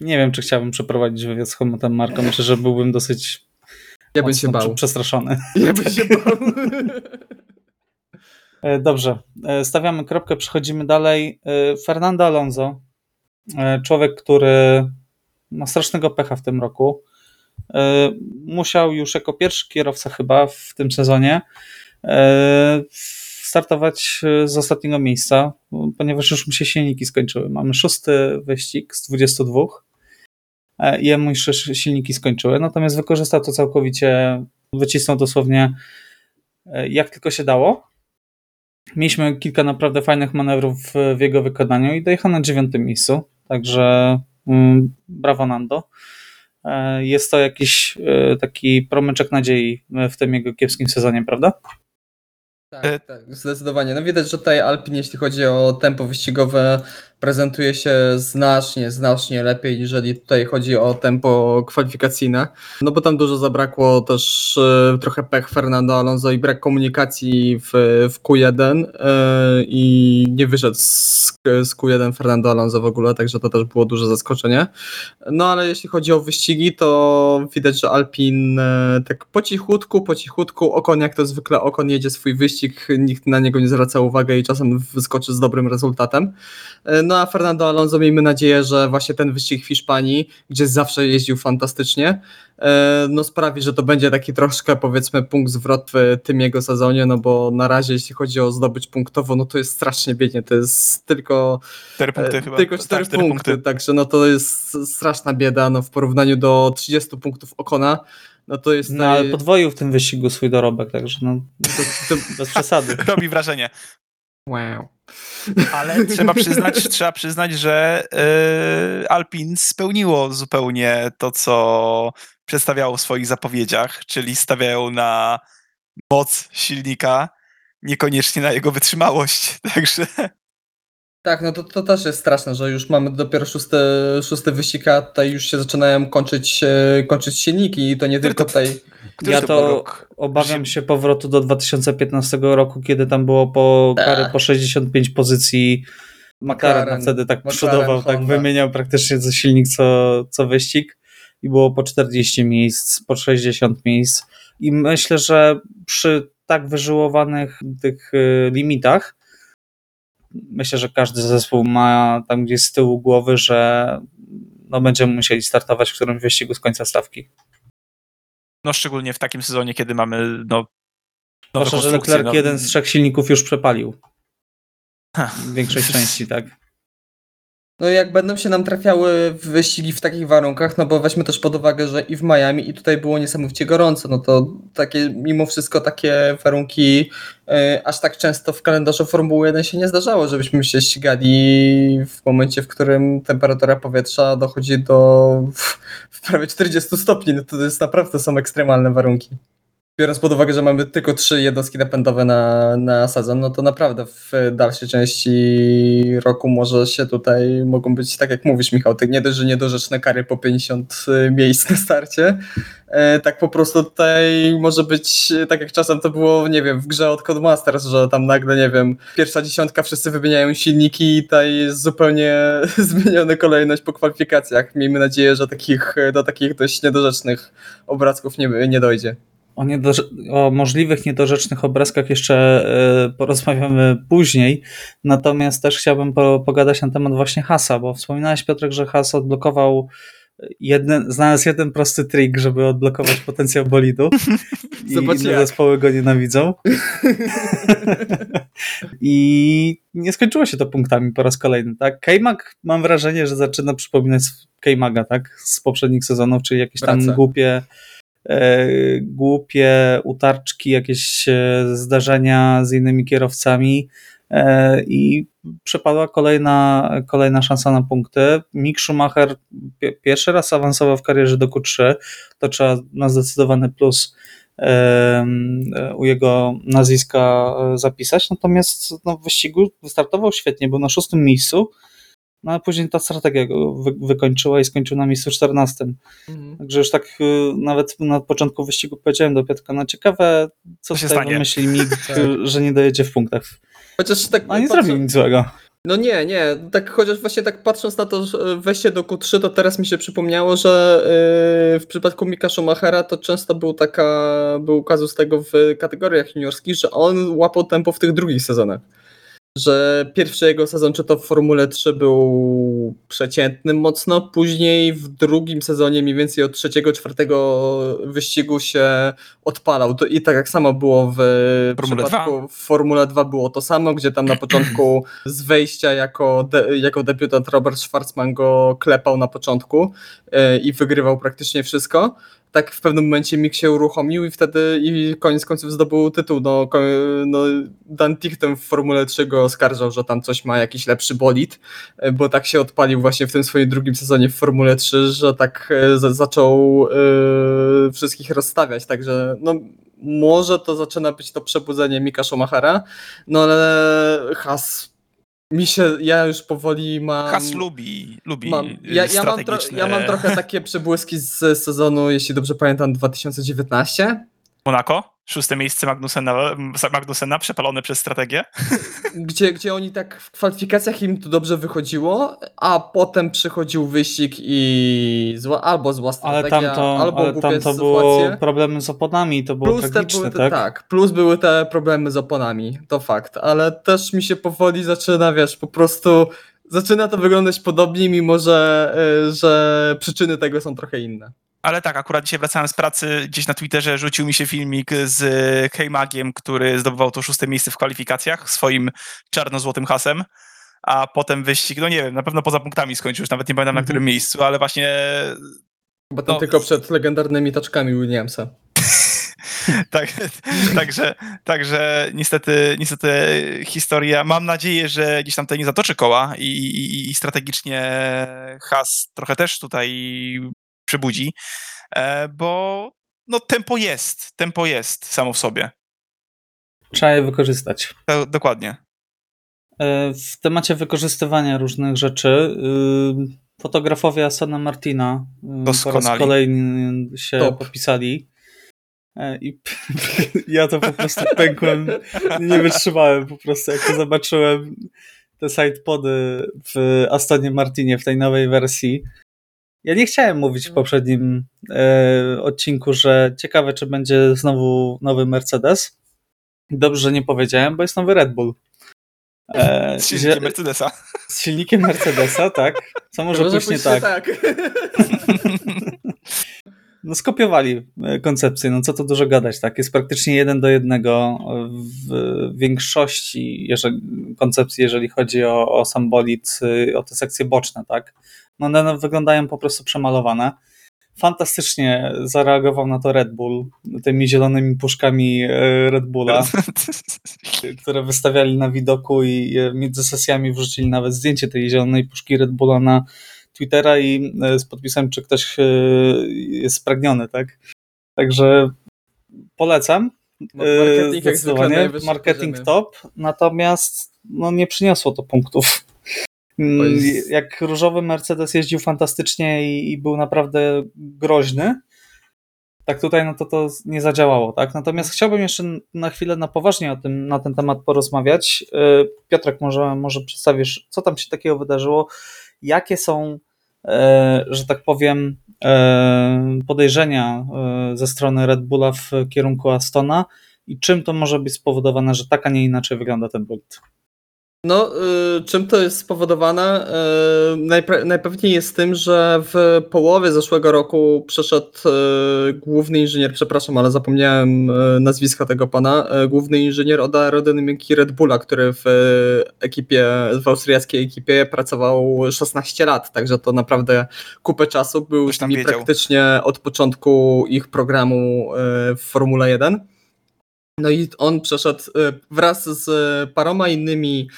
Nie wiem, czy chciałbym przeprowadzić wywiad z Helmutem Marką. Myślę, że byłbym dosyć Ja bym się bał. przestraszony. Ja bym się bał. E, Dobrze, e, stawiamy kropkę, przechodzimy dalej. E, Fernando Alonso, człowiek, który ma strasznego pecha w tym roku. Musiał już jako pierwszy kierowca chyba w tym sezonie startować e, z ostatniego miejsca, ponieważ już mu się silniki skończyły. Mamy szósty wyścig z 22 e, i jemu już silniki skończyły, natomiast wykorzystał to całkowicie, wycisnął dosłownie e, jak tylko się dało. Mieliśmy kilka naprawdę fajnych manewrów w- jego wykonaniu i dojechał na dziewiątym miejscu, także mm, brawo Nando. Jest to jakiś taki promyczek nadziei w tym jego kiepskim sezonie, prawda? Tak, tak, zdecydowanie. No widać, że tutaj Alpin, jeśli chodzi o tempo wyścigowe, prezentuje się znacznie, znacznie lepiej, niżeli tutaj chodzi o tempo kwalifikacyjne. No bo tam dużo zabrakło też e, trochę pech Fernando Alonso i brak komunikacji w, w Q1 e, i nie wyszedł z, z Q1 Fernando Alonso w ogóle, także to też było duże zaskoczenie. No ale jeśli chodzi o wyścigi, to widać, że Alpin e, tak po cichutku, po cichutku, Okon jak to zwykle Okon jedzie swój wyścig, nikt na niego nie zwraca uwagi i czasem wyskoczy z dobrym rezultatem. No a Fernando Alonso miejmy nadzieję, że właśnie ten wyścig w Hiszpanii, gdzie zawsze jeździł fantastycznie, e, no sprawi, że to będzie taki troszkę powiedzmy punkt zwrot w tym jego sezonie, no bo na razie jeśli chodzi o zdobyć punktowo, no to jest strasznie biednie, to jest tylko Cztery punkty E, chyba. Tylko Tak, 4 cztery punkty, także no to jest straszna bieda, no w porównaniu do 30 punktów Okona, no to jest... No ale podwoił w tym wyścigu swój dorobek, także no, to, to, bez przesady. Robi wrażenie. wow. Ale trzeba przyznać, trzeba przyznać, że yy, Alpin spełniło zupełnie to, co przedstawiało w swoich zapowiedziach, czyli stawiają na moc silnika, niekoniecznie na jego wytrzymałość. Także Tak, no to, to też jest straszne, że już mamy dopiero szósty, szósty wyścig, a tutaj już się zaczynają kończyć, e, kończyć silniki i to nie tylko tutaj... który Ja to obawiam się powrotu do 2015 roku, kiedy tam było po Tak. kary po 65 pozycji. McLaren McLaren, wtedy tak McLaren, przodował, tak Honda. wymieniał praktycznie co silnik, co, co wyścig i było po 40 miejsc, po 60 miejsc i myślę, że przy tak wyżyłowanych tych y, limitach myślę, że każdy zespół ma tam gdzieś z tyłu głowy, że no będziemy musieli startować w którymś wyścigu z końca stawki. no szczególnie w takim sezonie, kiedy mamy no, Zwłaszcza, że Leclerc no- jeden z trzech silników już przepalił. Ha. W większej części, tak. No jak będą się nam trafiały wyścigi w takich warunkach, no bo weźmy też pod uwagę, że i w Miami i tutaj było niesamowicie gorąco, no to takie mimo wszystko takie warunki y, aż tak często w kalendarzu Formuły 1 się nie zdarzało, żebyśmy się ścigali w momencie, w którym temperatura powietrza dochodzi do w, w prawie 40 stopni, no to jest naprawdę są ekstremalne warunki biorąc pod uwagę, że mamy tylko trzy jednostki napędowe na, na sezon, no to naprawdę w dalszej części roku może się tutaj mogą być, tak jak mówisz Michał, te nie dość, że niedorzeczne kary po 50 miejsc na starcie, e, tak po prostu tutaj może być, tak jak czasem to było, nie wiem, w grze od Codemasters, że tam nagle, nie wiem, pierwsza dziesiątka wszyscy wymieniają silniki i tutaj jest zupełnie zmieniona kolejność po kwalifikacjach. Miejmy nadzieję, że takich, do takich dość niedorzecznych obrazków nie, nie dojdzie. O, o, możliwych niedorzecznych obrazkach jeszcze y, porozmawiamy później, natomiast też chciałbym po pogadać na temat właśnie Hasa, bo wspominałeś Piotrek, że Has odblokował jeden, znalazł jeden prosty trik, żeby odblokować potencjał bolidu i inne zespoły go nienawidzą. I nie skończyło się to punktami po raz kolejny, tak? K-Mag mam wrażenie, że zaczyna przypominać K-Maga, tak? Z poprzednich sezonów, czyli jakieś tam Wraca. głupie E, głupie utarczki, jakieś e, zdarzenia z innymi kierowcami e, i przepadła kolejna, kolejna szansa na punkty. Mick Schumacher pierwszy raz awansował w karierze do Q3, to trzeba na zdecydowany plus u jego nazwiska zapisać, natomiast no, w wyścigu wystartował świetnie, był na szóstym miejscu, no a później ta strategia go wy, wykończyła i skończył na miejscu 14. Mhm. Także już tak y, nawet na początku wyścigu powiedziałem do Piotrka, no ciekawe, co, się stanie. wymyśli mi, tak. że nie dojedzie w punktach. Chociaż tak. A nie patrzę... zrobił nic złego. No nie, nie, tak chociaż właśnie tak patrząc na to wejście do Q3, to teraz mi się przypomniało, że yy, w przypadku Mika Schumachera to często był taka, był kazus tego w kategoriach juniorskich, że on łapał tempo w tych drugich sezonach że pierwszy jego sezon, czy to w Formule 3 był przeciętny mocno, później w drugim sezonie mniej więcej od trzeciego, czwartego wyścigu się odpalał. To I tak jak samo było w Formule przypadku 2. w Formule 2 było to samo, gdzie tam na początku z wejścia jako, de, jako debiutant Robert Schwarzman go klepał na początku yy, i wygrywał praktycznie wszystko tak w pewnym momencie Mick się uruchomił i wtedy i koniec końców zdobył tytuł. No, no Dan Tichtem w Formule 3 go oskarżał, że tam coś ma jakiś lepszy bolid, bo tak się odpalił właśnie w tym swoim drugim sezonie w Formule 3, że tak e, zaczął yy, wszystkich rozstawiać, także no może to zaczyna być to przebudzenie Mika Schumachera, no ale Has mi się, ja już powoli mam... Has lubi, lubi mam, ja, ja, mam ja mam trochę takie przebłyski z sezonu, jeśli dobrze pamiętam, 2019. Monaco? Szóste miejsce Magnusena, Magnusena przepalone przez strategię. Gdzie, gdzie oni tak w kwalifikacjach im to dobrze wychodziło, a potem przychodził wyścig i zła, albo zła strategia, ale tam to, albo ale tam to było problemy z oponami, to było plus tragiczne, były te, tak? tak? plus były te problemy z oponami, to fakt, ale też mi się powoli zaczyna, wiesz, po prostu zaczyna to wyglądać podobnie, mimo że, y, że przyczyny tego są trochę inne. Ale tak, akurat dzisiaj wracałem z pracy, gdzieś na Twitterze rzucił mi się filmik z Keimagiem, który zdobywał to szóste miejsce w kwalifikacjach swoim czarno-złotym hasem, a potem wyścig, no nie wiem, na pewno poza punktami skończył, już nawet nie pamiętam na którym mhm. miejscu, ale właśnie... Bo tam no, tylko przed legendarnymi taczkami Williamsa. tak, także, także niestety, niestety historia, mam nadzieję, że gdzieś tam tutaj nie zatoczy koła i, i, i strategicznie Has trochę też tutaj przebudzi, e, bo no tempo jest, tempo jest samo w sobie. Trzeba je wykorzystać. To, dokładnie. E, w temacie wykorzystywania różnych rzeczy y, fotografowie Asana Martina y, po raz kolejny się Top. podpisali. E, I ja to po prostu pękłem, nie wytrzymałem po prostu, jak to zobaczyłem te sidepody w Astonie Martinie w tej nowej wersji. Ja nie chciałem mówić w no. poprzednim e, odcinku, że ciekawe, czy będzie znowu nowy Mercedes. Dobrze, że nie powiedziałem, bo jest nowy Red Bull. E, z silnikiem Mercedesa. Z silnikiem Mercedesa, tak. Co może, pójść nie tak. tak. No skopiowali e, koncepcję, no co to dużo gadać, tak? Jest praktycznie jeden do jednego w większości, jeżeli koncepcji, jeżeli chodzi o, o sam bolid, y, o te sekcje boczne, tak? No one wyglądają po prostu przemalowane. Fantastycznie zareagował na to Red Bull tymi zielonymi puszkami e, Red Bulla, które wystawiali na widoku i e, między sesjami wrzucili nawet zdjęcie tej zielonej puszki Red Bulla na Twittera i e, z podpisem, czy ktoś jest spragniony, tak? Także polecam. Marketing. Marketing top, natomiast no, nie przyniosło to punktów. Jest... Jak różowy Mercedes jeździł fantastycznie i, i, był naprawdę groźny, tak tutaj no to to nie zadziałało, tak? Natomiast chciałbym jeszcze na chwilę na poważnie o tym, na ten temat porozmawiać. Piotrek, może, może przedstawisz, co tam się takiego wydarzyło, jakie są, że tak powiem, podejrzenia ze strony Red Bulla w kierunku Astona i czym to może być spowodowane, że tak, a nie inaczej wygląda ten bolid? No, y, czym to jest spowodowane? Y, najpe najpewniej jest tym, że w połowie zeszłego roku przyszedł y, główny inżynier, przepraszam, ale zapomniałem nazwiska tego pana, główny inżynier od aerodynamiki Red Bulla, który w ekipie, w austriackiej ekipie pracował 16 lat, także to naprawdę kupę czasu, był z nimi praktycznie od początku ich programu w Formule 1. No i on przeszedł e, wraz z paroma innymi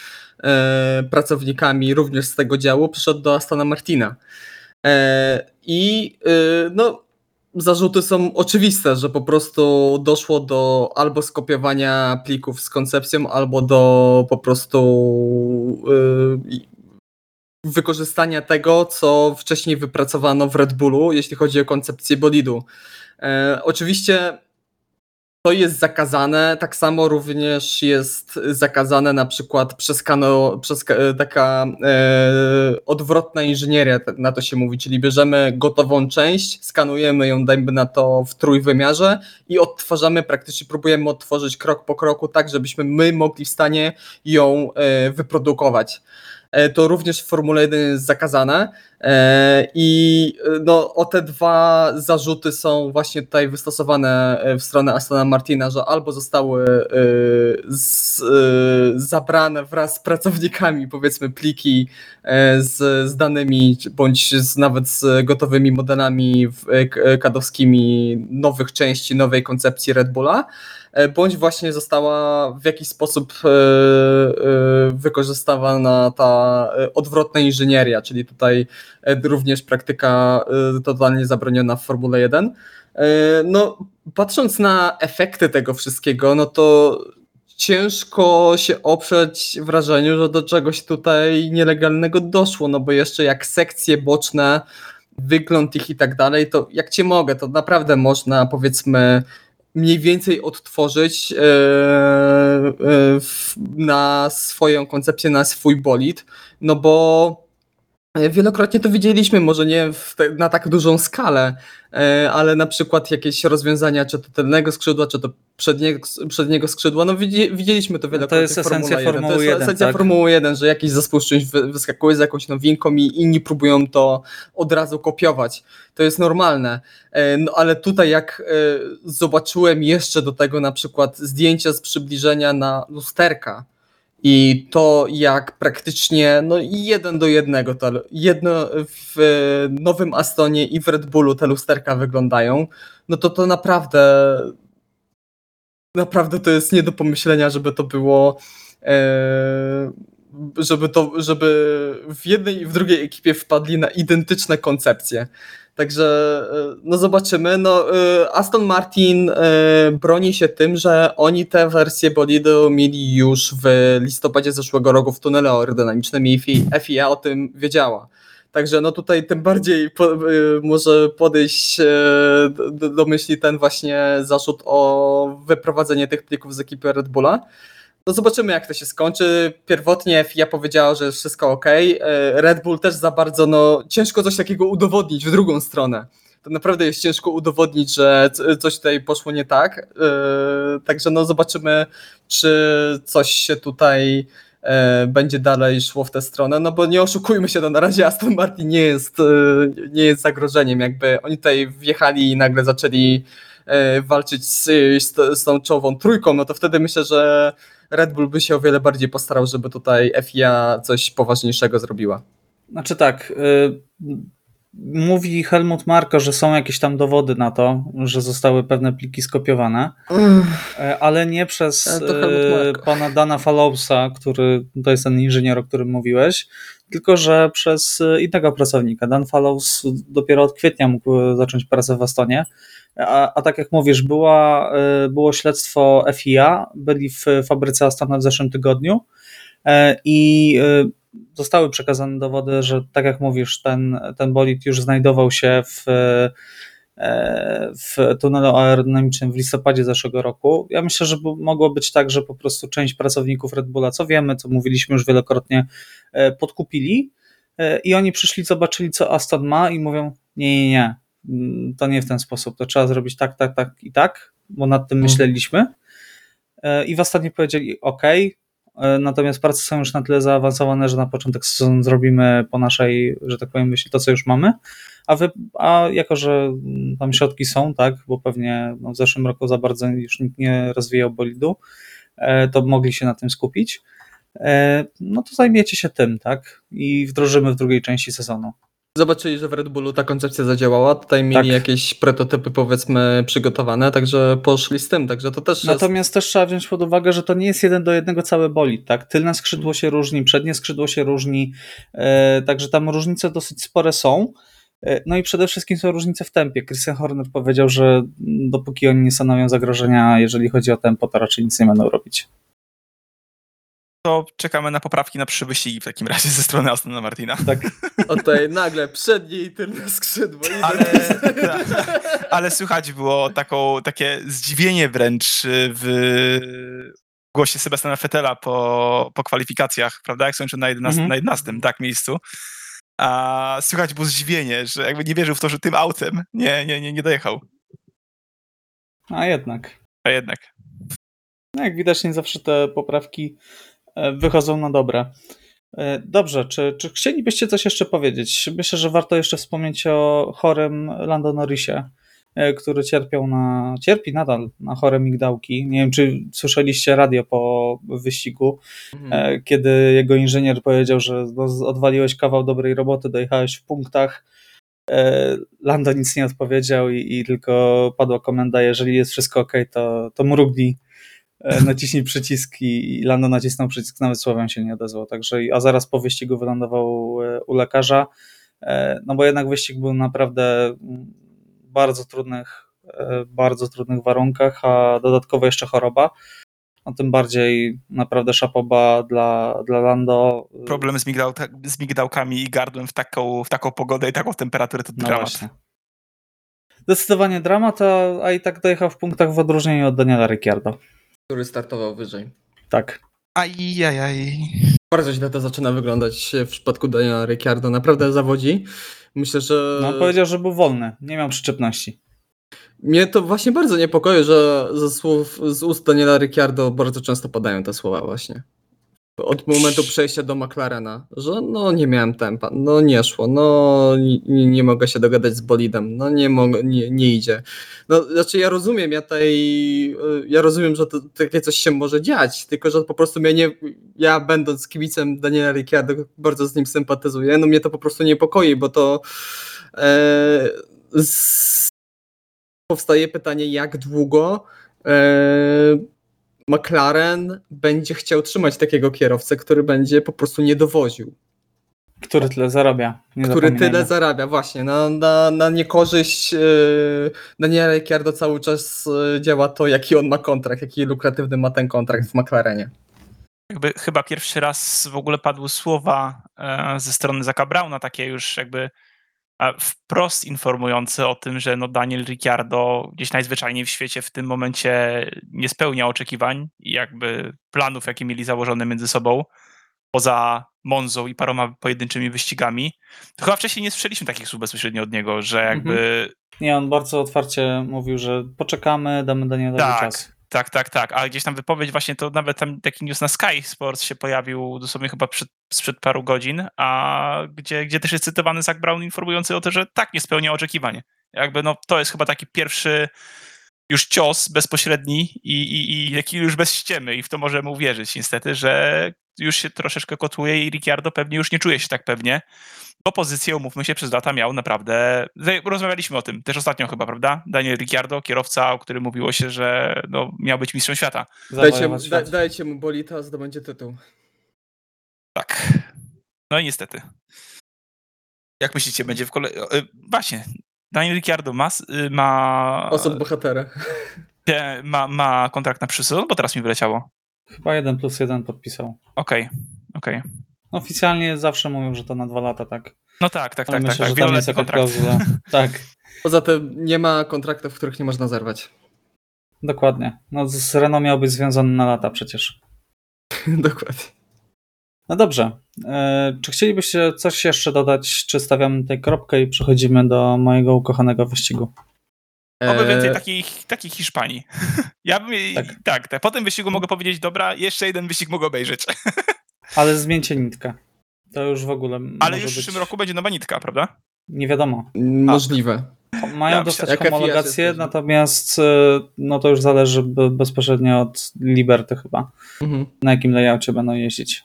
e, pracownikami również z tego działu, przyszedł do Astana Martina. E, I no, zarzuty są oczywiste, że po prostu doszło do albo skopiowania plików z koncepcją, albo do po prostu wykorzystania tego, co wcześniej wypracowano w Red Bullu, jeśli chodzi o koncepcję bolidu. Oczywiście to jest zakazane, tak samo również jest zakazane na przykład przeskano, przeska, taka e, odwrotna inżynieria, na to się mówi, czyli bierzemy gotową część, skanujemy ją, dajmy na to w trójwymiarze i odtwarzamy, praktycznie próbujemy odtworzyć krok po kroku tak, żebyśmy my mogli w stanie ją e, wyprodukować. E, to również w Formule 1 jest zakazane. E, I e, no, o te dwa zarzuty są właśnie tutaj wystosowane w stronę Astona Martina, że albo zostały z, zabrane wraz z pracownikami, powiedzmy, pliki z, z danymi, bądź z, nawet z gotowymi modelami kadowskimi nowych części, nowej koncepcji Red Bulla E, bądź właśnie została w jakiś sposób e, e, wykorzystywana ta odwrotna inżynieria, czyli tutaj również praktyka totalnie zabroniona w Formule 1. No, patrząc na efekty tego wszystkiego, no to ciężko się oprzeć wrażeniu, że do czegoś tutaj nielegalnego doszło, no bo jeszcze jak sekcje boczne, wygląd ich i tak dalej, to jak cię mogę, to naprawdę można powiedzmy mniej więcej odtworzyć e, e, na swoją koncepcję, na swój bolid, no bo wielokrotnie to widzieliśmy, może nie te, na tak dużą skalę, e, ale na przykład jakieś rozwiązania, czy to tylnego skrzydła, czy to przedniego, przedniego skrzydła, no widzieliśmy to wielokrotnie to jest esencja Formuły 1. To jest esencja tak? Formuły 1, że jakiś zespół czymś wyskakuje z jakąś nowinką i inni próbują to od razu kopiować. To jest normalne. E, no ale tutaj jak e, zobaczyłem jeszcze do tego na przykład zdjęcia z przybliżenia na lusterka, i to jak praktycznie no jeden do jednego to jedno w nowym Astonie i w Red Bullu te lusterka wyglądają, no to to naprawdę naprawdę to jest nie do pomyślenia, żeby to było e, żeby to, żeby w jednej i w drugiej ekipie wpadli na identyczne koncepcje. Także e, no zobaczymy. No, e, Aston Martin e, broni się tym, że oni tę wersję bolidu mieli już w listopadzie zeszłego roku w tunelu aerodynamicznym i FIA o tym wiedziała. Także no tutaj tym bardziej po, może podejść do, do myśli ten właśnie zarzut o wyprowadzenie tych plików z ekipy Red Bulla. No zobaczymy, jak to się skończy. Pierwotnie FIA powiedziała, że jest wszystko ok. E, Red Bull też za bardzo, no ciężko coś takiego udowodnić w drugą stronę. To naprawdę jest ciężko udowodnić, że coś tutaj poszło nie tak. E, także no zobaczymy, czy coś się tutaj e, będzie dalej szło w tę stronę, no bo nie oszukujmy się, no na razie Aston Martin nie jest, nie jest zagrożeniem, jakby oni tutaj wjechali i nagle zaczęli walczyć z, z, z tą czołową trójką, no to wtedy myślę, że Red Bull by się o wiele bardziej postarał, żeby tutaj FIA coś poważniejszego zrobiła. Znaczy tak, y, mówi Helmut Marko, że są jakieś tam dowody na to, że zostały pewne pliki skopiowane, y, ale nie przez y, pana Dana Fallowsa, który to jest ten inżynier, o którym mówiłeś, tylko że przez innego pracownika. Dan Fallows dopiero od kwietnia mógł zacząć pracę w Astonie, a, a tak jak mówisz, była, było śledztwo FIA, byli w fabryce Astana w zeszłym tygodniu i zostały przekazane dowody, że tak jak mówisz, ten, ten bolid już znajdował się w, e, w tunelu aerodynamicznym w listopadzie zeszłego roku. Ja myślę, że mogło być tak, że po prostu część pracowników Red Bulla, co wiemy, co mówiliśmy już wielokrotnie, e, podkupili e, i oni przyszli, zobaczyli, co Aston ma i mówią: Nie, nie, nie, to nie w ten sposób, to trzeba zrobić tak, tak, tak i tak, bo nad tym mhm. myśleliśmy. I w Astonie powiedzieli: OK, E, natomiast prace są już na tyle zaawansowane, że na początek sezonu zrobimy po naszej, że tak powiem, myśli to, co już mamy. A, wy, a jako, że tam środki są, tak, bo pewnie no, w zeszłym roku za bardzo już nikt nie rozwijał bolidu, e, to mogli się na tym skupić. E, no to zajmiecie się tym, tak? I wdrożymy w drugiej części sezonu zobaczyli, że w Red Bullu ta koncepcja zadziałała, tutaj mieli tak. jakieś prototypy powiedzmy przygotowane, także poszli z tym, także to też Natomiast jest... też trzeba wziąć pod uwagę, że to nie jest jeden do jednego cały bolid, tak? Tylne skrzydło się różni, przednie skrzydło się różni, yy, także tam różnice dosyć spore są. E, no i przede wszystkim są różnice w tempie. Christian Horner powiedział, że dopóki oni nie stanowią zagrożenia, jeżeli chodzi o tempo, to raczej nic nie będą robić to czekamy na poprawki na przyszłe wyścigi w takim razie ze strony Astona Martina. Tak. O tutaj nagle przednie i tylne skrzydło. Ale, ale słychać było taką, takie zdziwienie wręcz w głosie Sebastiana Fetela po, po kwalifikacjach, prawda, jak skończył na 11, mhm. na 11 tak, miejscu. A słychać było zdziwienie, że jakby nie wierzył w to, że tym autem nie, nie, nie, nie dojechał. A jednak. A jednak. No jak widać, nie zawsze te poprawki wychodzą na dobre. E, dobrze, czy, czy chcielibyście coś jeszcze powiedzieć? Myślę, że warto jeszcze wspomnieć o chorym Lando Norrisie, e, który cierpiał na, cierpi nadal na chore migdałki. Nie wiem, czy słyszeliście radio po wyścigu, mhm. kiedy jego inżynier powiedział, że no, odwaliłeś kawał dobrej roboty, dojechałeś w punktach. Lando nic nie odpowiedział i, i tylko padła komenda, jeżeli jest wszystko ok, to, to mrugnij E, naciśnij przycisk i Lando nacisnął przycisk, nawet słowem się nie odezwał. Także, a zaraz po wyścigu wylądował e, u lekarza, e, no bo jednak wyścig był naprawdę bardzo trudnych, bardzo trudnych warunkach, a dodatkowo jeszcze choroba. No tym bardziej naprawdę szapoba dla, dla Lando. Problem z, migdał, z migdałkami i gardłem w taką, w taką pogodę i taką temperaturę to no dramat. Właśnie. Zdecydowanie dramat, a, a i tak dojechał w punktach w odróżnieniu od Daniela Ricciardo który startował wyżej. Tak. Ajajaj. Bardzo źle to zaczyna wyglądać w przypadku Daniela Ricciardo. Naprawdę zawodzi. Myślę, że... No powiedział, że był wolny. Nie miał przyczepności. Mnie to właśnie bardzo niepokoi, że ze słów z ust Daniela Ricciardo bardzo często padają te słowa właśnie od momentu przejścia do McLarena, że no nie miałem tempa, no nie szło, no nie, nie mogę się dogadać z bolidem, no nie, mogę, nie, nie idzie. No znaczy ja rozumiem, ja tej, ja rozumiem, że to, takie coś się może dziać, tylko że po prostu mnie nie, ja będąc kibicem Daniela Ricciardo bardzo z nim sympatyzuję, no mnie to po prostu niepokoi, bo to e, z, powstaje pytanie jak długo e, McLaren będzie chciał trzymać takiego kierowcę, który będzie po prostu nie dowoził. Który tyle zarabia. który tyle zarabia, właśnie. Na, na, na niekorzyść yy, Daniela Ricciardo cały czas yy, działa to, jaki on ma kontrakt, jaki lukratywny ma ten kontrakt w McLarenie. Jakby chyba pierwszy raz w ogóle padły słowa e, ze strony Zaka Brauna, takie już jakby wprost informujący o tym, że no Daniel Ricciardo gdzieś najzwyczajniej w świecie w tym momencie nie spełnia oczekiwań i jakby planów, jakie mieli założone między sobą, poza Monzą i paroma pojedynczymi wyścigami. To chyba wcześniej nie słyszeliśmy takich słów bezpośrednio od niego, że jakby... Mhm. Nie, on bardzo otwarcie mówił, że poczekamy, damy Danielowi tak, czas. Tak, tak, tak. A gdzieś tam wypowiedź właśnie to nawet tam taki news na Sky Sports się pojawił dosłownie chyba przed, sprzed paru godzin, a gdzie, gdzie też jest cytowany Zach Brown informujący o tym, że tak nie spełnia oczekiwań. Jakby no to jest chyba taki pierwszy już cios bezpośredni i, i, i jaki już bez ściemy i w to możemy uwierzyć niestety, że już się troszeczkę kotuje i Ricciardo pewnie już nie czuje się tak pewnie, bo pozycję, umówmy się, przez lata miał naprawdę, rozmawialiśmy o tym też ostatnio chyba, prawda? Daniel Ricciardo, kierowca, o którym mówiło się, że no, miał być mistrzem świata. Dajcie, Zawojować da, dajcie mu bolita, a zdobędzie tytuł. Tak. No i niestety. Jak myślicie, będzie w kolei... Właśnie, Daniel Ricciardo ma, y, ma, Osób bohatera. ma, ma kontrakt na przyszły sezon, bo teraz mi wyleciało. Chyba jeden plus jeden podpisał. Okej, okej. Oficjalnie zawsze mówią, że to na dwa lata, tak? No tak, tak, Ale tak, myślę, tak, tak. że jest kontrakt. Tak, Poza tym nie ma kontraktów, których nie można zerwać. dokładnie. No z Renault miał być związany na lata przecież. Dokładnie. No dobrze. E, czy chcielibyście coś jeszcze dodać, czy stawiamy tutaj kropkę i przechodzimy do mojego ukochanego wyścigu? Oby więcej Eee, takich, takich Hiszpanii. Ja bym, Tak. tak. tak. Po tym wyścigu mogę powiedzieć, dobra, jeszcze jeden wyścig mogę obejrzeć. Ale zmieńcie nitkę. To już w ogóle Ale może już w być... przyszłym roku będzie nowa nitka, prawda? Nie wiadomo. Możliwe. Mają Ja dostać FIA się homologację, natomiast e, no to już zależy be- bezpośrednio od Liberty chyba, Mhm, na jakim layoutie będą jeździć.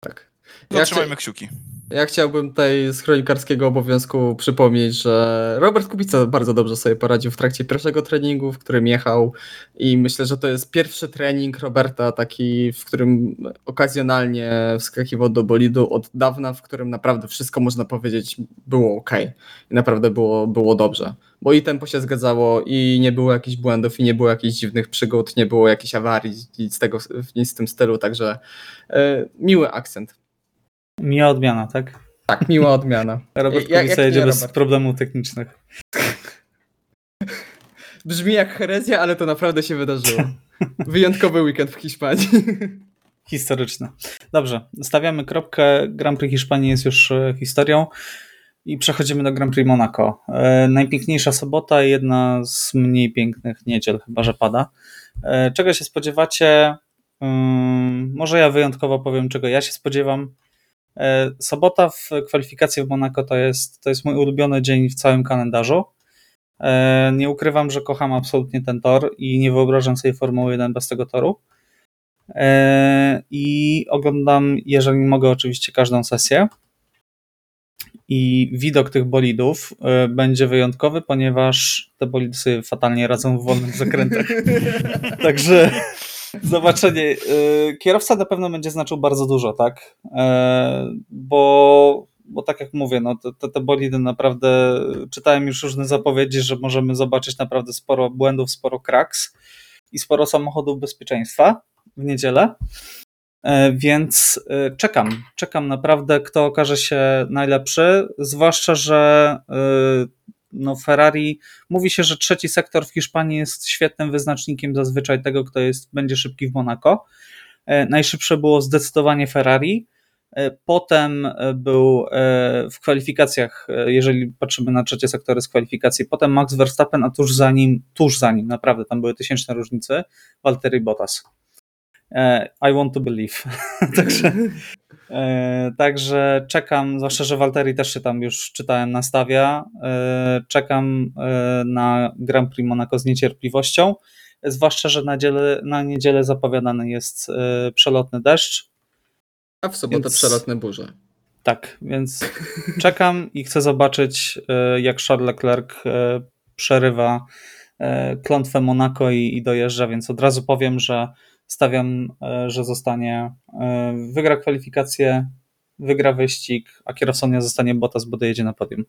tak. No, Ja, trzymajmy chcia- kciuki. Ja chciałbym tutaj z chronikarskiego obowiązku przypomnieć, że Robert Kubica bardzo dobrze sobie poradził w trakcie pierwszego treningu, w którym jechał i myślę, że to jest pierwszy trening Roberta taki, w którym okazjonalnie wskakiwał do bolidu od dawna, w którym naprawdę wszystko można powiedzieć było ok i naprawdę było, było dobrze. Bo i tempo się zgadzało i nie było jakichś błędów i nie było jakichś dziwnych przygód, nie było jakichś awarii, nic, tego, nic w tym stylu, także e, miły akcent. Miła odmiana, tak? Tak, miła odmiana. Robert Ja- Kubica jedzie bez Robert? problemów technicznych. Brzmi jak herezja, ale to naprawdę się wydarzyło. Wyjątkowy weekend w Hiszpanii. Historyczny. Dobrze, stawiamy kropkę. Grand Prix Hiszpanii jest już e, historią i przechodzimy do Grand Prix Monaco. E, najpiękniejsza sobota i jedna z mniej pięknych niedziel, chyba że pada. E, czego się spodziewacie? Ym, może ja wyjątkowo powiem, czego ja się spodziewam. E, sobota w kwalifikacji w Monaco to jest, to jest mój ulubiony dzień w całym kalendarzu. E, nie ukrywam, że kocham absolutnie ten tor i nie wyobrażam sobie Formuły 1 bez tego toru. E, I oglądam, jeżeli mogę, oczywiście każdą sesję. I widok tych bolidów będzie wyjątkowy, ponieważ te bolidy sobie fatalnie radzą w wolnych zakrętach. Także zobaczenie. e, Kierowca na pewno będzie znaczył bardzo dużo, tak? E, Bo, bo tak jak mówię, no te, te, bolidy naprawdę. Czytałem już różne zapowiedzi, że możemy zobaczyć naprawdę sporo błędów, sporo kraks i sporo samochodów bezpieczeństwa w niedzielę. E, Więc e, czekam, czekam naprawdę, kto okaże się najlepszy. Zwłaszcza, że no Ferrari mówi się, że trzeci sektor w Hiszpanii jest świetnym wyznacznikiem zazwyczaj tego, kto jest, będzie szybki w Monaco. E, Najszybsze było zdecydowanie Ferrari. E, Potem e, był w kwalifikacjach, jeżeli patrzymy na trzecie sektory z kwalifikacji, potem Max Verstappen, a tuż za nim, tuż za nim, naprawdę tam były tysięczne różnice, Valtteri Bottas. I want to believe. także, także czekam, zwłaszcza, że Valtteri też się tam już czytałem nastawia. E, czekam e, na Grand Prix Monaco z niecierpliwością. Zwłaszcza, że na, dziele, na niedzielę zapowiadany jest e, przelotny deszcz. A w sobotę Więc- przelotne burze. Tak, więc czekam i chcę zobaczyć, e, jak Charles Leclerc e, przerywa e, klątwę Monaco i, i dojeżdża, więc od razu powiem, że stawiam, e, że zostanie, e, wygra kwalifikację, wygra wyścig, a kierowcą nie zostanie Bottas, bo dojedzie na podium.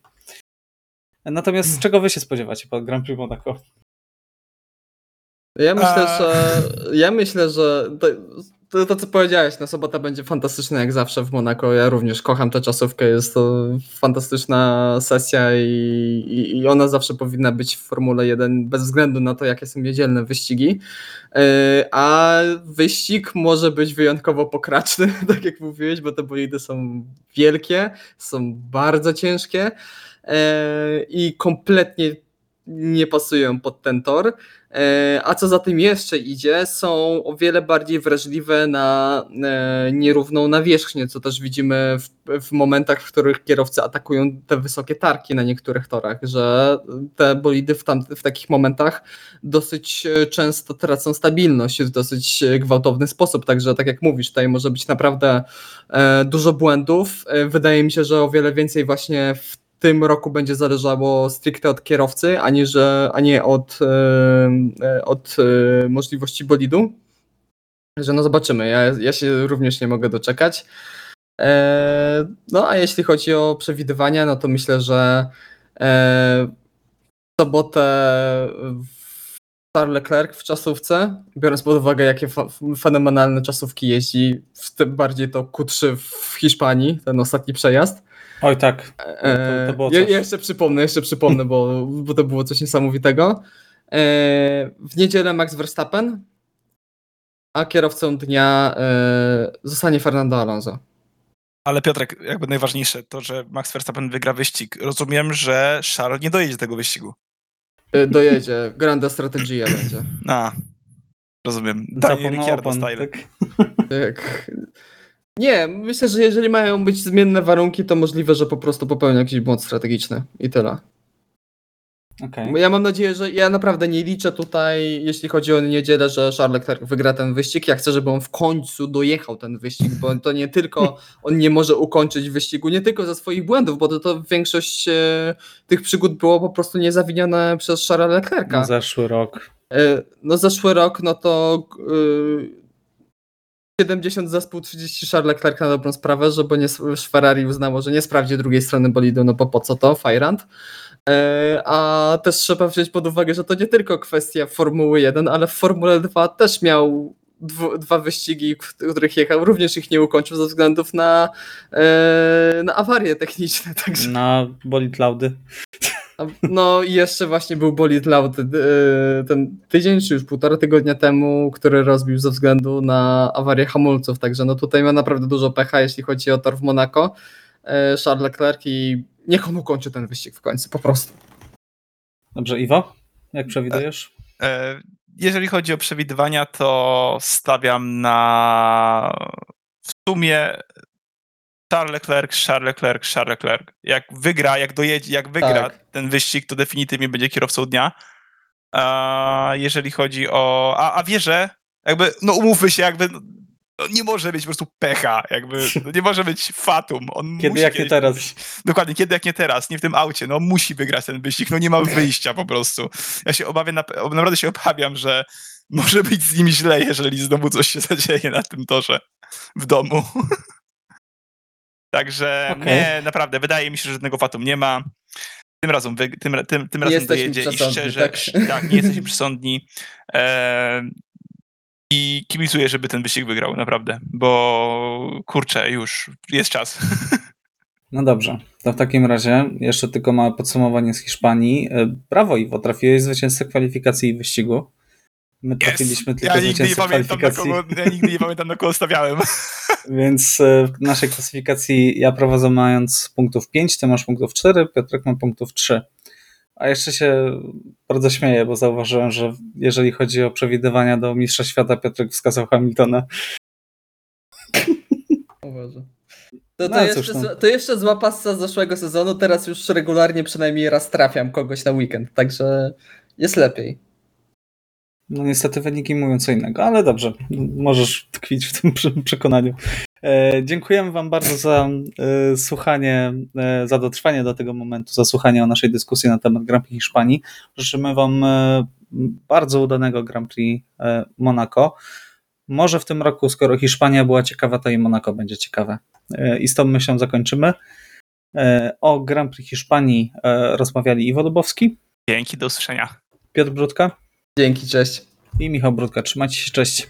Natomiast czego wy się spodziewacie po Grand Prix Monaco? Ja myślę, A- że ja myślę, że to, to, co powiedziałeś, na sobota będzie fantastyczna jak zawsze w Monako. Ja również kocham tę czasówkę, jest to fantastyczna sesja i, i, i ona zawsze powinna być w Formule 1 bez względu na to, jakie są niedzielne wyścigi. Yy, A wyścig może być wyjątkowo pokraczny, tak jak mówiłeś, bo te bolidy są wielkie, są bardzo ciężkie yy, i kompletnie nie pasują pod ten tor. E, A co za tym jeszcze idzie, są o wiele bardziej wrażliwe na e, nierówną nawierzchnię, co też widzimy w, w momentach, w których kierowcy atakują te wysokie tarki na niektórych torach, że te bolidy w, tam, w takich momentach dosyć e, często tracą stabilność w dosyć gwałtowny sposób. Także, tak jak mówisz, tutaj może być naprawdę dużo błędów. Wydaje mi się, że o wiele więcej właśnie w tym roku będzie zależało stricte od kierowcy, ani, że, a nie od, e, e, od e, możliwości bolidu. Że no zobaczymy. Ja, ja się również nie mogę doczekać. No a jeśli chodzi o przewidywania, no to myślę, że w sobotę Charles Leclerc w czasówce, biorąc pod uwagę, jakie fenomenalne czasówki jeździ, w tym bardziej to Q3 w Hiszpanii, ten ostatni przejazd. Oj tak, E, to było ja, coś. ja jeszcze przypomnę, jeszcze przypomnę, bo, bo to było coś niesamowitego. E, w niedzielę Max Verstappen, a kierowcą dnia e, zostanie Fernando Alonso. Ale Piotrek, jakby najważniejsze, to, że Max Verstappen wygra wyścig. Rozumiem, że Charles nie dojedzie tego wyścigu. E, dojedzie, Grande Strategia będzie. A, rozumiem. Daniel Ricciardo style. tak? Tak. Nie, myślę, że jeżeli mają być zmienne warunki, to możliwe, że po prostu popełnią jakiś błąd strategiczny i tyle. Bo Ja mam nadzieję, że ja naprawdę nie liczę tutaj, jeśli chodzi o niedzielę, że Charles Leclerc wygra ten wyścig. Ja chcę, żeby on w końcu dojechał ten wyścig, bo to nie tylko on nie może ukończyć wyścigu, nie tylko ze swoich błędów, bo to, to większość e, tych przygód było po prostu niezawinione przez Charlesa Leclerca. Na zeszły rok. E, No zeszły rok, no to y, 70 zespół 30 Charles Leclerc na dobrą sprawę, żeby nie, Ferrari uznało, że nie sprawdzi drugiej strony bolidu, no bo po co to, Fajrant. E, A też trzeba wziąć pod uwagę, że to nie tylko kwestia Formuły 1, ale w Formule 2 też miał dwa wyścigi, w których jechał, również ich nie ukończył ze względów na, e, na awarie techniczne. Także Na bolid Laudy. No i jeszcze właśnie był bolid e, ten tydzień, czy już półtora tygodnia temu, który rozbił ze względu na awarię hamulców, także no tutaj ma naprawdę dużo pecha, jeśli chodzi o tor w Monaco. e, Charles Leclerc i niech on ukończy ten wyścig w końcu, po prostu. Dobrze, Iwo? Jak przewidujesz? E, Jeżeli chodzi o przewidywania, to stawiam na w sumie Charles Leclerc, Charles Leclerc, Charles Leclerc. Jak wygra, jak dojedzie, jak wygra Tak. ten wyścig, to definitywnie będzie kierowcą dnia. A jeżeli chodzi o... A, a wierzę, jakby, no umówmy się, jakby no, no nie może być po prostu pecha, jakby, no nie może być fatum. On Kiedy musi jak nie teraz? Dokładnie, kiedy jak nie teraz, nie w tym aucie, no musi wygrać ten wyścig, no nie ma wyjścia po prostu. Ja się obawiam, nap- naprawdę się obawiam, że może być z nim źle, jeżeli znowu coś się zadzieje na tym torze w domu. Także Okej. nie, naprawdę, wydaje mi się, że żadnego fatum nie ma. Tym razem, wy, tym, tym, tym razem dojedzie i szczerze, tak? tak? nie jesteśmy przesądni. E, I kibicuję, żeby ten wyścig wygrał, naprawdę, bo kurczę, już jest czas. No dobrze, to w takim razie jeszcze tylko małe podsumowanie z Hiszpanii. E, Brawo Iwo, trafiłeś zwycięzcę kwalifikacji i wyścigu. My trafiliśmy tylko Ja nigdy, nie zwycięzcę pamiętam, na kwalifikacji. kogo, ja nigdy nie pamiętam, na kogo stawiałem. Więc e, w naszej klasyfikacji ja prowadzę mając punktów 5, ty masz punktów 4, Piotrek ma punktów 3. A jeszcze się bardzo śmieję, bo zauważyłem, że jeżeli chodzi o przewidywania do Mistrza Świata, Piotrek wskazał Hamiltona. Uważam. To, No to, cóż, jeszcze, no. to jeszcze zła passa z zeszłego sezonu, teraz już regularnie przynajmniej raz trafiam kogoś na weekend, także jest lepiej. No niestety wyniki mówią co innego, ale dobrze, możesz tkwić w tym prze- przekonaniu. E, dziękujemy Wam bardzo za e, słuchanie, e, za dotrwanie do tego momentu, za słuchanie o naszej dyskusji na temat Grand Prix Hiszpanii. Życzymy Wam e, bardzo udanego Grand Prix e, Monaco. Może w tym roku, skoro Hiszpania była ciekawa, to i Monaco będzie ciekawe. E, I z tą myślą zakończymy. O Grand Prix Hiszpanii rozmawiali Iwo Lubowski, Dzięki, do usłyszenia. Piotr Brudka Dzięki, cześć. i Michał Brudka. Trzymajcie się, cześć.